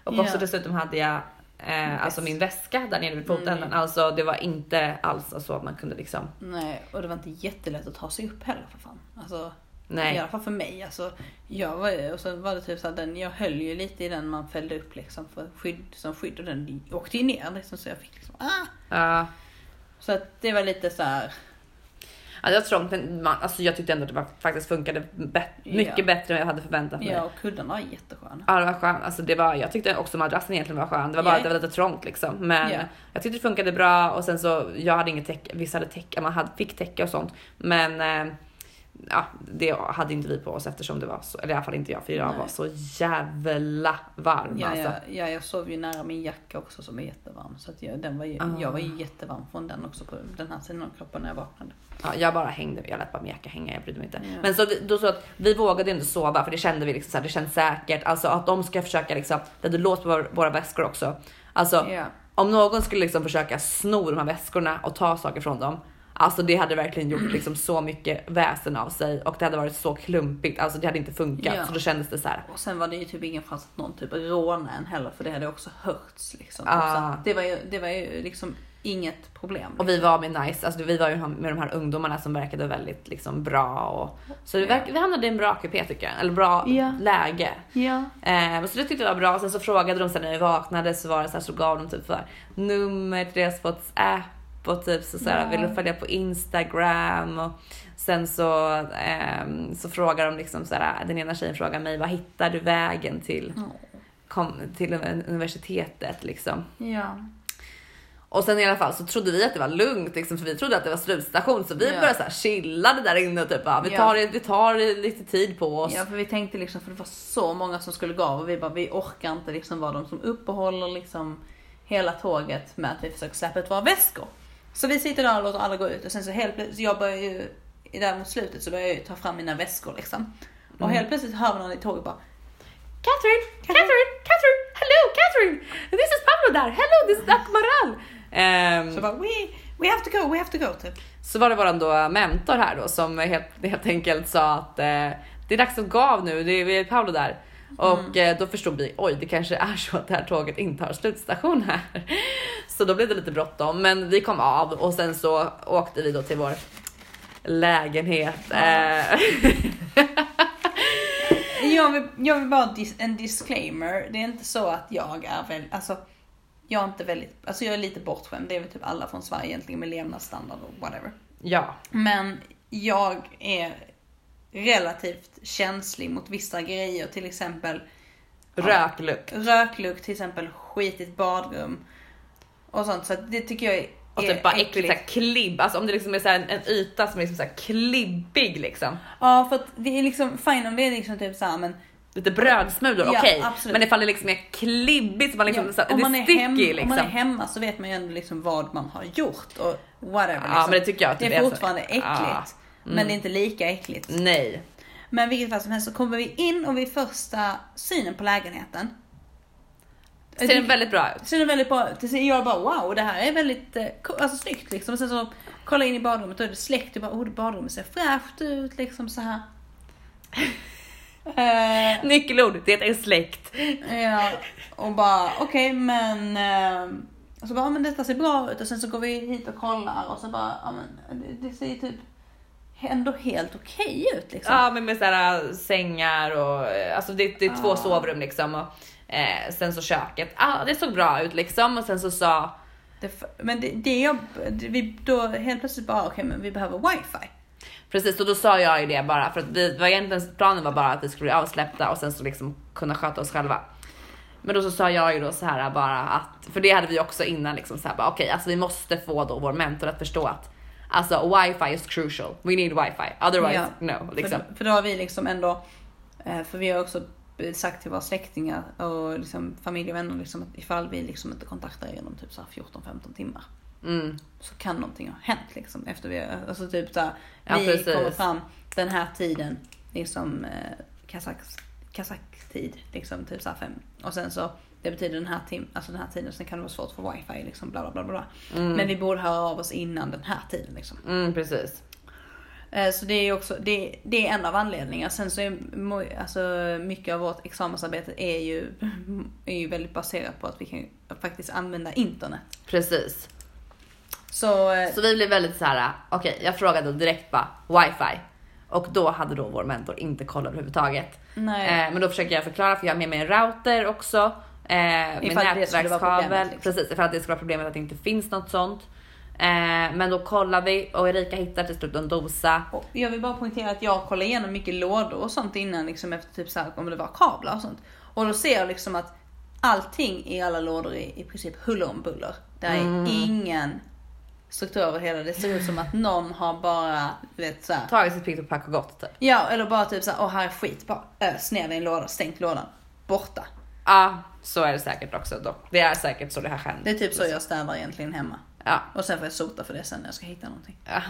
Och också dessutom hade jag eh, alltså min väska där nere vid fotänden. Mm. Alltså det var inte alls så att man kunde liksom, Nej, och det var inte jättelätt att ta sig upp heller för fan. Alltså, nej. I alla fall för mig. Alltså, jag var, och så var det typ så att den, jag höll ju lite i den man fällde upp liksom för skydd, som skydd och den åkte ju ner liksom så jag fick liksom ah! Ja. Så att det var lite så här. Ja, det var trångt men man, alltså, jag tyckte ändå att det var, faktiskt funkade bet- mycket Ja. bättre än jag hade förväntat mig. Ja, och kuddarna var jättesköna. Ja det var skönt. Alltså, det var, jag tyckte också madrassen egentligen var skön. Det var bara Ja. att det var lite trångt liksom. Men Ja. jag tyckte det funkade bra och sen så jag hade inget täcke. Vissa hade täcke, man hade, fick täcke och sånt. Men eh, ja, det hade inte vi på oss eftersom det var så, eller i alla fall inte jag för jag Nej. var så jävla varm Ja, alltså. ja, ja, jag sov ju nära min jacka också som är jättevarm. Så att jag, den var ju, Ah. jag var ju jättevarm från den också på den här sidan av kroppen när jag vaknade. Ja, jag bara hängde, jag lät bara min jacka hänga, jag brydde mig inte. Ja. Men så, då så att vi vågade inte sova för det kände vi liksom så här, det känns säkert. Alltså att de ska försöka liksom, det hade låst på våra, våra väskor också. Alltså Ja. om någon skulle liksom försöka sno de här väskorna och ta saker från dem. Alltså det hade verkligen gjort liksom så mycket väsen av sig och det hade varit så klumpigt. Alltså det hade inte funkat Ja. så då kändes det så här. Och sen var det ju typ ingen chans att någon typ rånade en heller för det hade också hörts liksom. Ah. Det, var ju, det var ju liksom inget problem. Och vi var med nice, alltså vi var ju med de här ungdomarna som verkade väldigt liksom bra och så vi, verk, vi hamnade i en bra kupé tycker jag, eller bra Ja. läge. Ja. Eh, så det tyckte jag var bra. Sen så frågade de sen när vi vaknade så var det så här så gav de typ här, nummer till deras WhatsApp och typ så, så här, Ja. vill du följa på Instagram och sen så, ehm, så frågar de liksom så här, den ena tjejen frågar mig vad hittar du vägen till, kom, till universitetet liksom. Ja. Och sen i alla fall så trodde vi att det var lugnt liksom, för vi trodde att det var slutstation så vi Ja. började så här chillade där inne och typ bara, vi Ja. tar, det- vi tar lite tid på oss. Ja, för vi tänkte liksom, för det var så många som skulle gå av och vi bara, vi orkar inte liksom vara de som uppehåller liksom hela tåget med att vi försöker släppa ut våra väskor. Så vi sitter där och låter alla gå ut och sen så helt plötsligt, jag börjar ju, där mot slutet så börjar jag ju ta fram mina väskor liksom. Och Mm. helt plötsligt hör vi någon i tåget bara, Catherine, Catherine, Catherine, hello Catherine, this is Pablo där, hello this is Akmaral. Ehm, så bara, we, we have to go, we have to go typ. så var det våran då mentor här då som helt, helt enkelt sa att eh, det är dags att gå av nu, det är, vi är Paolo där. Och eh, då förstod vi, oj det kanske är så att det här tåget inte har slutstation här. Så då blev det lite bråttom, men vi kom av och sen så åkte vi då till vår lägenhet. Eh, Jag vill, jag vill bara dis, en disclaimer. Det är inte så att jag är väl, alltså jag är inte väldigt, alltså jag är lite bortskämd. Det är väl typ alla från Sverige egentligen med levnadsstandard och whatever. ja, Men jag är relativt känslig mot vissa grejer, till exempel röklukt. röklukt, till exempel skitigt badrum och sånt. Så det tycker jag är Och typ bara äckligt såhär klibb, alltså om det liksom är såhär en, en yta som är liksom såhär klibbig liksom. Ja, för att det är liksom fine om det är liksom typ såhär men Lite brödsmulor, Ja, okej. absolut. Men ifall det liksom är klibbigt, så man liksom, Ja, så, om, det man är sticky hemma, liksom. om man är hemma så vet man ju ändå liksom vad man har gjort och whatever. Ja, liksom. men det tycker jag att det det är är så- fortfarande äckligt. Ja. Men Mm. det är inte lika äckligt. Nej. Men vilket fall som helst så kommer vi in och vid första synen på lägenheten. Ser den väldigt bra ut? Ser den väldigt bra ut. Jag bara wow, det här är väldigt eh, alltså, snyggt liksom. Och sen så kollar jag in i badrummet och då är det släckt. Jag bara oh, badrummet ser fräscht ut liksom så här. Eh, Nyckelord, det är släkt. Ja, och bara okej men eh, och så bara, ja, men detta ser bra ut och sen så går vi hit och kollar och så bara, ja men det, det ser typ ändå helt okej ut liksom. Ja, men med såhär sängar och eh, alltså det, det är två Ja. sovrum liksom. Och, eh, sen så köket, ah, det såg bra ut liksom. Och sen så sa, Det, men det, det jag, vi då helt plötsligt bara, okej men vi behöver wifi. precis och då sa jag ju det bara för att vi, var egentligen, planen var bara att vi skulle bli avsläppta och sen så liksom kunna sköta oss själva. Men då så sa jag ju då så här bara att, för det hade vi också innan liksom så här bara okej, alltså vi måste få då vår mentor att förstå att alltså wifi is crucial. We need wifi, otherwise Ja. no. Liksom. För, för då har vi liksom ändå, eh, för vi har också sagt till våra släktingar och liksom familj och vänner liksom att ifall vi liksom inte kontaktar er inom typ så här 14-15 timmar Mm. så kan någonting ha hänt liksom efter vi, alltså typ så här, Ja, vi precis. kommer fram den här tiden, liksom eh, kazaks, kazaktid, liksom typ så här fem och sen så det betyder den här tim, alltså den här tiden, sen kan det vara svårt för wifi liksom bla bla bla bla. Men vi borde höra av oss innan den här tiden liksom. Mm, precis. Eh, Så det är också, det, det är en av anledningarna. Sen så är alltså, mycket av vårt examensarbete är ju, är ju väldigt baserat på att vi kan faktiskt använda internet. Precis. Så, eh, Så vi blev väldigt så här. okej jag frågade direkt bara wifi. Och då hade då vår mentor inte koll överhuvudtaget. nej. Eh, men då försöker jag förklara för jag har med mig en router också. Eh, med Ifall nätverkskabel. liksom. Precis, för att det skulle vara problemet att det inte finns något sånt. Eh, men då kollar vi och Erika hittar till slut en dosa. Och jag vill bara poängtera att jag kollar igenom mycket lådor och sånt innan liksom efter typ så här, om det var kablar och sånt. Och då ser jag liksom att allting i alla lådor är i princip huller om buller. Det är Mm. ingen struktur över hela. Det ser ut som att någon har bara, vet så här, Tagit sitt pick och pack och gått typ. Ja, eller bara typ såhär, åh här är skit, bara ös ner i en låda, stängt lådan, borta. Ja, så är det säkert också dock. Det är säkert så det här händer. Det är typ så jag städar egentligen hemma. Ja. Och sen får jag sota för det sen när jag ska hitta någonting. Ja.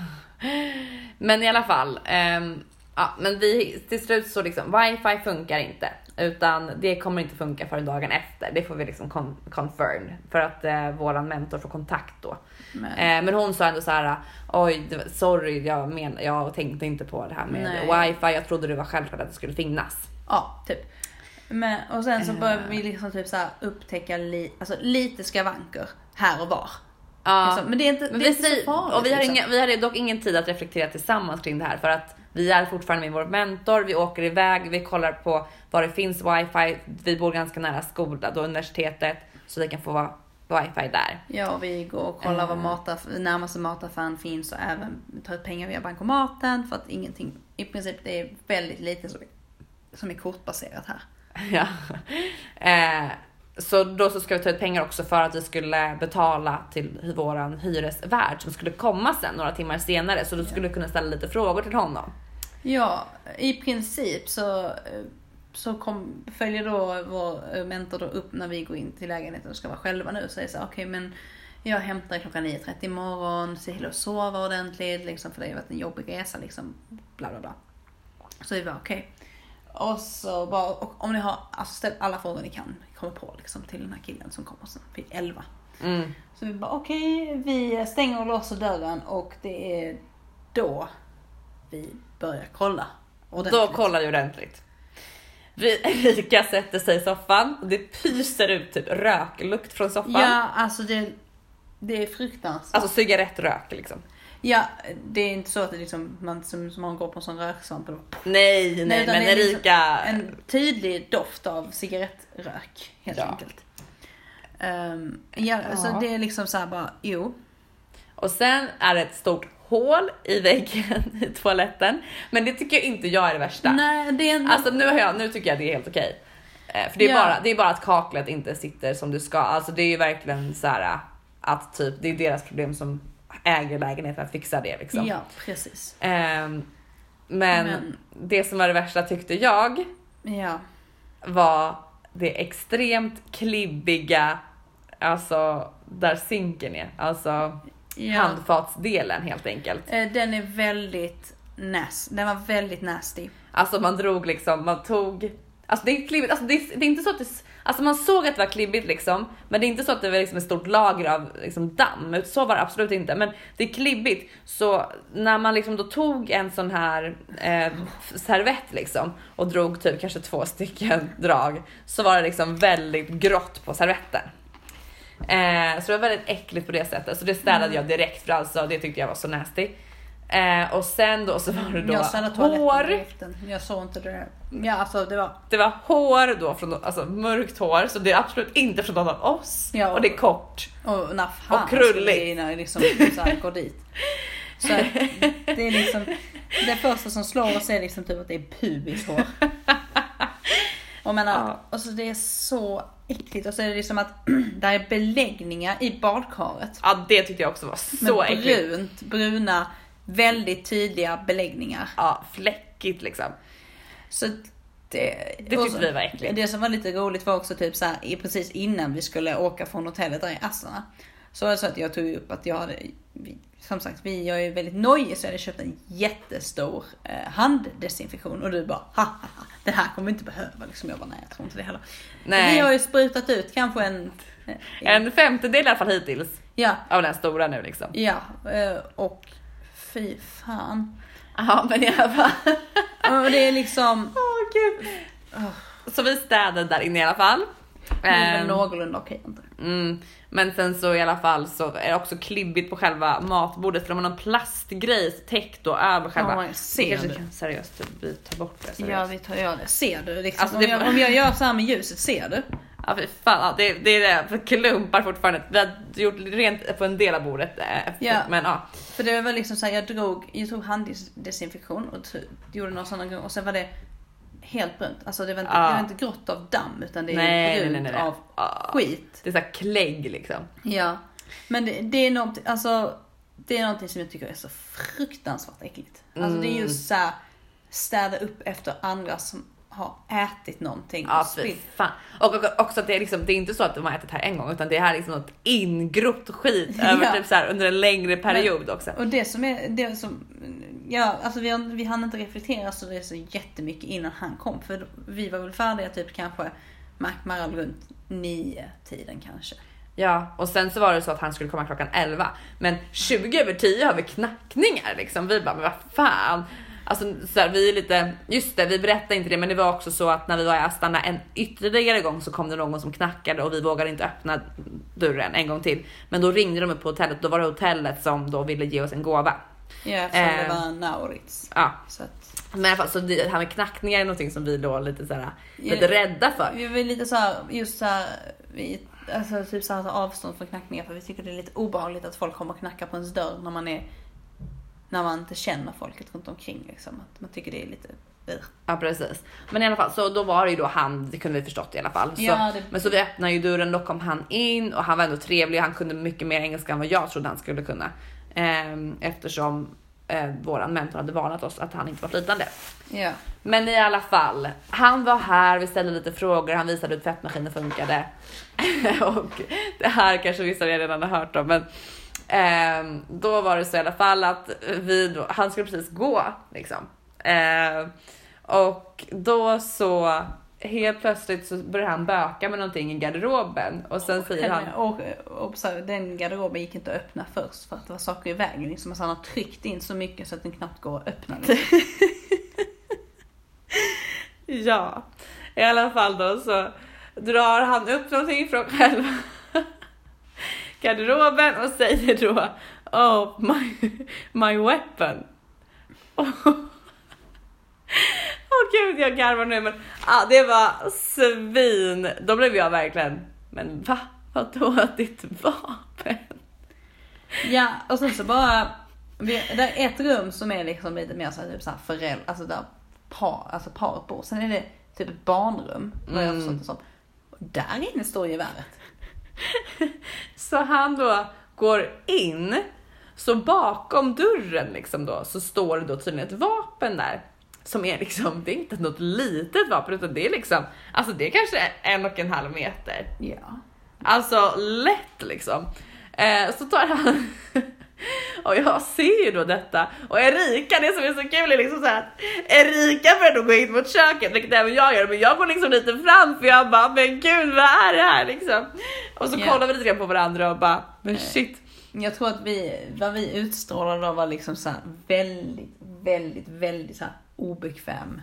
Men i alla fall, ehm, ja, men vi till slut så liksom wifi funkar inte utan det kommer inte funka förrän dagen efter. Det får vi liksom con- confirm för att eh, våran mentor får kontakt då. Men, Eh, men hon sa ändå så här, oj, det sorry, jag men, jag tänkte inte på det här med Nej. wifi. Jag trodde det var självklart att det skulle finnas. Ja, typ. Men, och sen så Eh. börjar vi liksom typ så upptäcka li, alltså lite skavanker här och var. Ja. Liksom. Men det är inte, Men det är inte så farligt. och vi, har liksom. inga, vi hade dock ingen tid att reflektera tillsammans kring det här för att vi är fortfarande med vår mentor, vi åker iväg, vi kollar på var det finns wifi. Vi bor ganska nära skolan och universitetet så vi kan få va- wifi där. Ja, vi går och kollar var Eh. mataff- närmaste mataffären finns och även tar ut pengar via bankomaten för att ingenting, i princip det är väldigt lite som är kortbaserat här. Ja. Eh, så då så ska vi ta ut pengar också för att vi skulle betala till våran hyresvärd som skulle komma sen några timmar senare så du skulle kunna ställa lite frågor till honom. Ja, i princip så, så kom, följer då vår eh, mentor då upp när vi går in till lägenheten och ska vara själva nu och säger så okej men jag hämtar klockan 9.30 imorgon, se till att sova ordentligt liksom för det har varit en jobbig resa liksom, bla bla bla. Så vi bara okej. Och så bara, och om ni har, alltså ställ alla frågor ni kan komma på liksom till den här killen som kommer sen vid 11. Mm. Så vi bara okej, vi stänger och låser dörren och det är då vi börjar kolla. Då ordentligt. kollar vi ordentligt. Vi- Erika sätter sig i soffan och det pyser ut typ röklukt från soffan. Ja, alltså det, det är fruktansvärt. Alltså cigarettrök liksom. Ja, det är inte så att det liksom, man, som, som man går på en sån röksvamp. eller- Nej, nej, Nej, men det är liksom Erika. En tydlig doft av cigarettrök, helt Ja. enkelt. Um, ja, Ja. så det är liksom så här bara, jo. Och sen är det ett stort hål i väggen i toaletten. Men det tycker jag inte jag är det värsta. Nej, det är en, Alltså nu, har jag, nu tycker jag det är helt okej. Eh, För det är, Ja. bara, det är bara att kaklet inte sitter som det ska. Alltså det är ju verkligen så här att typ det är deras problem som äger lägenheten att fixa det liksom. Ja, precis. Ehm, men, Men- det som var det värsta tyckte jag Ja. var det extremt klibbiga, alltså där sinken är, alltså ja. handfatsdelen helt enkelt. Eh, Den är väldigt nas, den var väldigt nasty. Alltså man drog liksom, man tog, alltså det är klibbigt, alltså det är, det är inte så att det, alltså man såg att det var klibbigt liksom, men det är inte så att det var liksom ett stort lager av liksom damm, så var det absolut inte. Men det är klibbigt, så när man liksom då tog en sån här eh, servett liksom och drog typ kanske två stycken drag så var det liksom väldigt grått på servetten. Eh, så det var väldigt äckligt på det sättet, så det städade jag direkt för alltså det tyckte jag var så nasty. Eh, och sen då så var det då hår. Jag såg inte det. Ja, alltså det var, Det var hår då, från, alltså mörkt hår, så det är absolut inte från någon av oss. Ja. Och det är kort. och när fan Och krulligt. när liksom så här går dit. Så det är liksom, det första som slår oss är liksom typ att det är pubishår. Och, menar, Ja. alltså det är så äckligt och så är det liksom att där är beläggningar i badkaret. Ja, det tyckte jag också var Med så äckligt. brunt, bruna, väldigt tydliga beläggningar. Ja, fläckigt liksom. Så det, Det tyckte så- vi var äckligt. Det som var lite roligt var också typ så här, precis innan vi skulle åka från hotellet där i Astana. Så var det så att jag tog upp att jag hade, som sagt vi, jag är väldigt nojig så jag hade köpt en jättestor eh, handdesinfektion och du bara ha, ha, ha, det här kommer vi inte behöva liksom. Jag bara nej jag tror inte det heller. Nej. Vi har ju sprutat ut kanske en, eh, En femtedel i alla fall hittills ja, av den stora nu liksom. ja eh, och fy fan. Ja, men i alla fall. Och det är liksom, Åh gud. Så vi städade där inne i alla fall. väl Ehm, någorlunda okej inte. Mm, men sen så i alla fall så är det också klibbigt på själva matbordet för de har någon plastgrej täckt då över själva. Jag ser det. kan seriöst vi tar bort det. Seriöst. Ja vi tar gör det. Ser du liksom? Alltså, om, det- jag, om jag gör så här med ljuset, ser du? Ja fy fan, ja, det, det är det, för klumpar fortfarande. Vi har gjort rent på en del av bordet. eh, Ja. Men ja. För det var liksom så här, jag drog, jag tog handdesinfektion och gjorde några sådana grejer och sen var det helt brunt. Alltså det var inte, Ja. det var inte grått av damm utan det är Nej, brunt nej, nej, nej. av Ja. skit. Det är såhär klägg liksom. Ja. Men det, det är något, alltså det är någonting som jag tycker är så fruktansvärt äckligt. Alltså det är Mm. just så här, städa upp efter andra som har ätit någonting. Ja fy fan. Och och- också att det är liksom, det är inte så att de har ätit här en gång utan det här är liksom något ingrott skit över Ja. typ så här under en längre period också. Och det som är, det som, ja alltså vi, vi hann inte reflektera så det är så jättemycket innan han kom. För vi var väl färdiga typ kanske Macmaral runt nio tiden kanske. Ja, och sen så var det så att han skulle komma klockan 11. Men 20 över 10 har vi knackningar liksom. Vi bara, men vad fan. Alltså så här, vi är lite, just det, vi berättade inte det, men det var också så att när vi var i Astana en ytterligare gång så kom det någon som knackade och vi vågade inte öppna dörren en gång till. Men då ringde de upp på hotellet, då var det hotellet som då ville ge oss en gåva. Ja eftersom det Eh. var Nauritz. Ja, Så att, men i alla fall så det här med knackningar är någonting som vi då lite så här, Ja. lite rädda för. vi var lite så här, just så här, vi, alltså typ så här ta avstånd från knackningar för vi tycker det är lite obehagligt att folk kommer och knackar på ens dörr när man är när man inte känner folket runt omkring liksom. Att man tycker det är lite. Ja precis. Men i alla fall så då var det ju då han, det kunde vi förstått i alla fall. Så, Ja, det- Men så vi öppnade ju dörren, då kom han in och han var ändå trevlig. Han kunde mycket mer engelska än vad jag trodde han skulle kunna. Ehm, eftersom eh, våran mentor hade varnat oss att han inte var flytande. Ja. Men i alla fall, han var här, vi ställde lite frågor, han visade hur tvättmaskinen funkade. och det här kanske vissa redan har hört om, men ehm, då var det så i alla fall att vi då, han skulle precis gå liksom. Ehm, och då så helt plötsligt så börjar han böka med någonting i garderoben och sen säger han Och, och, och den garderoben gick inte att öppna först för att det var saker i vägen. Liksom, så han har tryckt in så mycket så att den knappt går att öppna. Liksom. Ja, i alla fall då så drar han upp någonting från själva garderoben och säger då Oh my, my weapon. Åh gud jag garvar nu men ah, det var svin. Då blev jag verkligen, men va? Vadå ditt vapen? Ja, och sen så bara, det är ett rum som är liksom lite mer så här, typ så här föräldrar, alltså där par, alltså paret bor. Sen är det typ ett barnrum, vad jag Mm. förstått det som. Och där inne står geväret. Så han då går in, så bakom dörren liksom då så står det då tydligen ett vapen där. Som är liksom, det är inte något litet vapen utan det är liksom, alltså det är kanske en och en halv meter. Ja. Alltså lätt liksom. Eh, så tar han och jag ser ju då detta och Erika, det som är så kul är liksom så här att Erika börjar då gå in mot köket, vilket även jag gör, men jag går liksom lite fram för jag bara, men gud vad är det här liksom? Och så Ja. kollar vi lite grann på varandra och bara, men shit. Jag tror att vi, vad vi utstrålade då var liksom så väldigt, väldigt, väldigt så obekväm.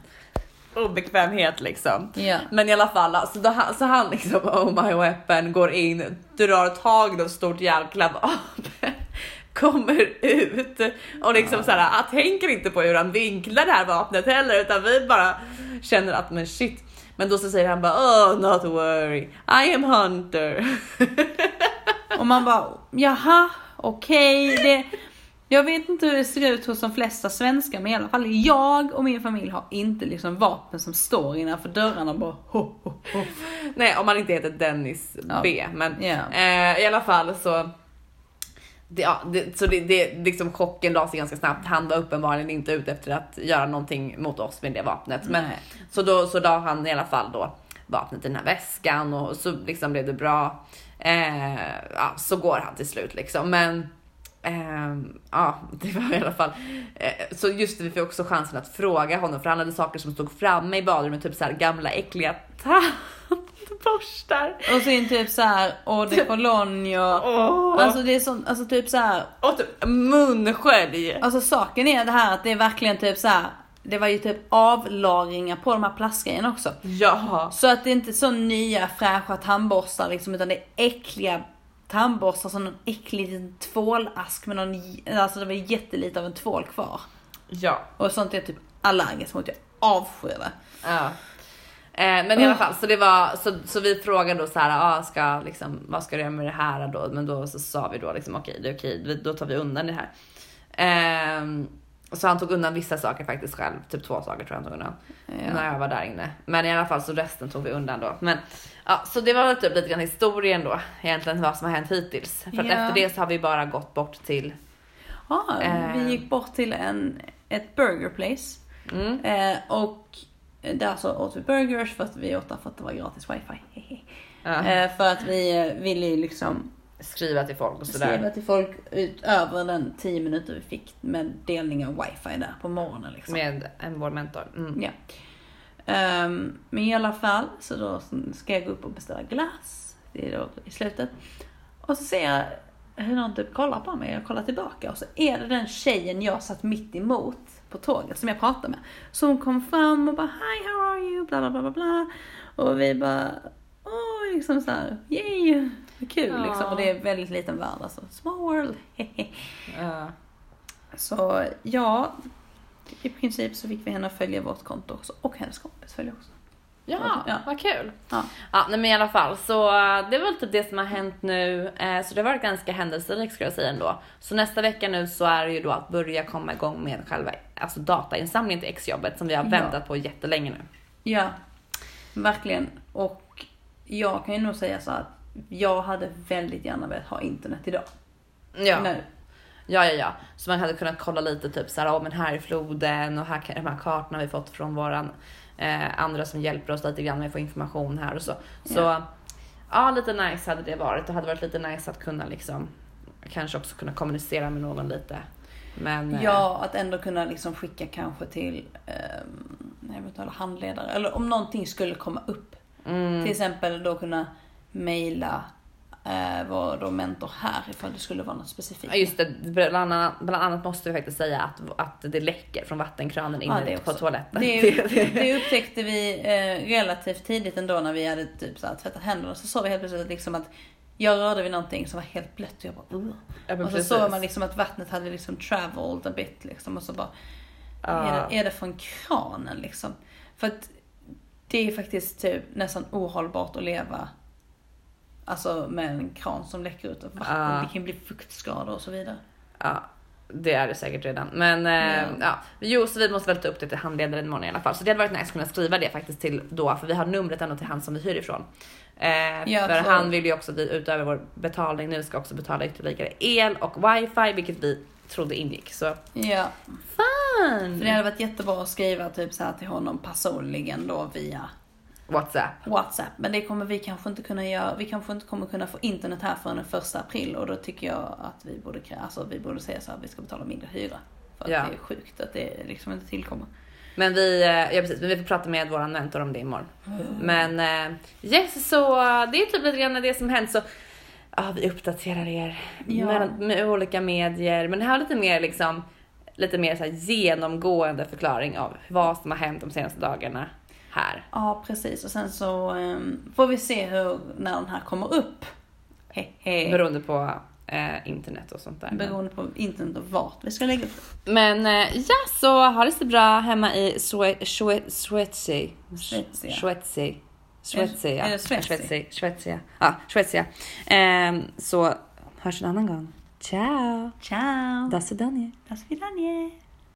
obekvämhet liksom. Ja. Men i alla fall, alltså, då, så han liksom oh my weapon går in, drar tag i ett stort jävla vapen, kommer ut och liksom så här, jag tänker inte på hur han vinklar det här vapnet heller utan vi bara känner att men shit. Men då så säger han bara oh not worry, I am hunter. Och man bara, jaha, okej. Det, Jag vet inte hur det ser ut hos de flesta svenskar men i alla fall jag och min familj har inte liksom vapen som står innanför dörrarna och bara ho, ho, ho. Nej, om man inte heter Dennis Ja. B. Men Ja. eh, i alla fall så. Det, ja, det, så det, det, liksom chocken la sig ganska snabbt. Han var uppenbarligen inte ute efter att göra någonting mot oss med det vapnet. Men, Nej. så då så la han i alla fall då vapnet i den här väskan och så liksom blev det bra. Eh, ja, så går han till slut liksom. Men ehm, ja, det var i alla fall. Eh, så just det, vi fick också chansen att fråga honom för han hade saker som stod framme i badrummet, typ så här gamla äckliga tandborstar. Och sen typ så här eau de cologne och Åh. Alltså det är sånt, alltså typ så här. Och typ munskölj. Alltså saken är det här att det är verkligen typ så här. Det var ju typ avlagringar på de här plastgrejerna också. Ja. Så att det inte är så nya fräscha tandborstar liksom utan det är äckliga tandborstar som någon äcklig liten tvålask med någon, alltså det var jättelite av en tvål kvar. Ja. Och sånt är jag typ allergisk mot, jag avskyr det. ja. Eh, men i alla fall, så det var så, så vi frågade då så här, ah, ska liksom, vad ska du göra med det här då? Men då så sa vi då liksom okej, det är okej, vi- då tar vi undan det här. Ehm, så han tog undan vissa saker faktiskt själv, typ två saker tror jag han tog undan. Ja. När jag var där inne. Men i alla fall så resten tog vi undan då. Men ja, så det var väl typ lite grann historien då, egentligen vad som har hänt hittills. För att Ja. efter det så har vi bara gått bort till, Ja, Eh. vi gick bort till en, ett burger place. mm, Eh, och där så åt vi burgers för att vi åt där för att det var gratis wifi. Ja, Eh, för att vi eh, ville ju liksom skriva till folk och sådär. skriva till folk utöver den 10 minuter vi fick med delning av wifi där på morgonen liksom. Med en vår mentor. Mm. Ja. Ehm, men i alla fall, så då ska jag gå upp och beställa glass. Det är då i slutet. Och så ser jag hur någon typ kollar på mig. Jag kollar tillbaka och så är det den tjejen jag satt mitt emot på tåget som jag pratade med. Så hon kom fram och bara Hi, how are you? Bla bla bla bla bla. Och vi bara Åh, liksom så här, yay, vad kul Ja. liksom. Och det är väldigt liten värld alltså. Small world, Ja. Så ja, i princip så fick vi henne att följa vårt konto också. Och hennes kompis följer också. Ja, Ja. vad kul. Ja. Ja, nej, men i alla fall så eh, det var typ det som har hänt nu. Eh, så det har varit ganska händelserikt skulle jag säga ändå. Så nästa vecka nu så är det ju då att börja komma igång med själva alltså datainsamlingen till exjobbet som vi har Ja. väntat på jättelänge nu. Ja, verkligen. Och jag kan ju nog säga så att jag hade väldigt gärna velat ha internet idag. Ja. Nu. Ja, ja, ja. Så man hade kunnat kolla lite typ så här, ja men här är floden och här kan, de här kartorna vi fått från våran eh, andra som hjälper oss lite grann med att få information här och så. Så Ja. ja, lite nice hade det varit. Det hade varit lite nice att kunna liksom kanske också kunna kommunicera med någon lite. Men eh, Ja, att ändå kunna liksom skicka kanske till eh, eventuella handledare. Eller om någonting skulle komma upp. mm, Till exempel då kunna mejla eh, vår då mentor här ifall det skulle vara något specifikt. Ja, Just det, bland annat, bland annat måste vi faktiskt säga att, att det läcker från vattenkranen Ja, inne det på toaletten. Det, det upptäckte vi eh, relativt tidigt ändå när vi hade typ så här, tvättat händerna. Så såg vi helt plötsligt liksom att jag rörde vid någonting som var helt blött och jag bara uh. Ja, Och så såg man liksom att vattnet hade liksom traveled a bit liksom och så bara Ja. är, det, är det från kranen liksom? För att det är faktiskt typ nästan ohållbart att leva Alltså med en kran som läcker ut vatten. Ja. Det kan bli fuktskador och så vidare. Ja, det är det säkert redan. Men eh, Ja. ja. Jo, så vi måste väl ta upp det till handledaren imorgon i alla fall. Så det hade varit nice att kunna skriva det faktiskt till då, för vi har numret ändå till han som vi hyr ifrån. Eh, Ja, för så- han vill ju också att vi utöver vår betalning nu ska också betala ytterligare el och wifi, vilket vi trodde ingick. Så Ja, fan! för det hade varit jättebra att skriva typ så här till honom personligen då via WhatsApp. WhatsApp. Men det kommer vi kanske inte kunna göra. Vi kanske inte kommer kunna få internet här förrän den första april och då tycker jag att vi borde, alltså, vi borde säga så här att vi ska betala mindre hyra. För att Ja. det är sjukt att det liksom inte tillkommer. Men vi, eh, ja precis, men vi får prata med våran mentor om det imorgon. Men eh, yes, så det är typ lite grann det som hänt. Så ja, vi uppdaterar er Ja. med, med olika medier. Men det här är lite mer liksom lite mer så genomgående förklaring av vad som har hänt de senaste dagarna här. Ja, precis. Och sen så ehm, får vi se hur, när den här kommer upp. Hehe. Beroende på eh, internet och sånt där. Men, Beroende på internet och vart vi ska lägga upp det. men eh, ja, så ha det så bra hemma i Swe- Swe- Sweatsea. Svezia. Sweatsea. Sweatsea. Är det Sweatsea? Sweatsea. Sweatsea. Ja, Sweatsea. Ehm, så hörs en annan gång. Ciao! Ciao! До свидания! До свидания!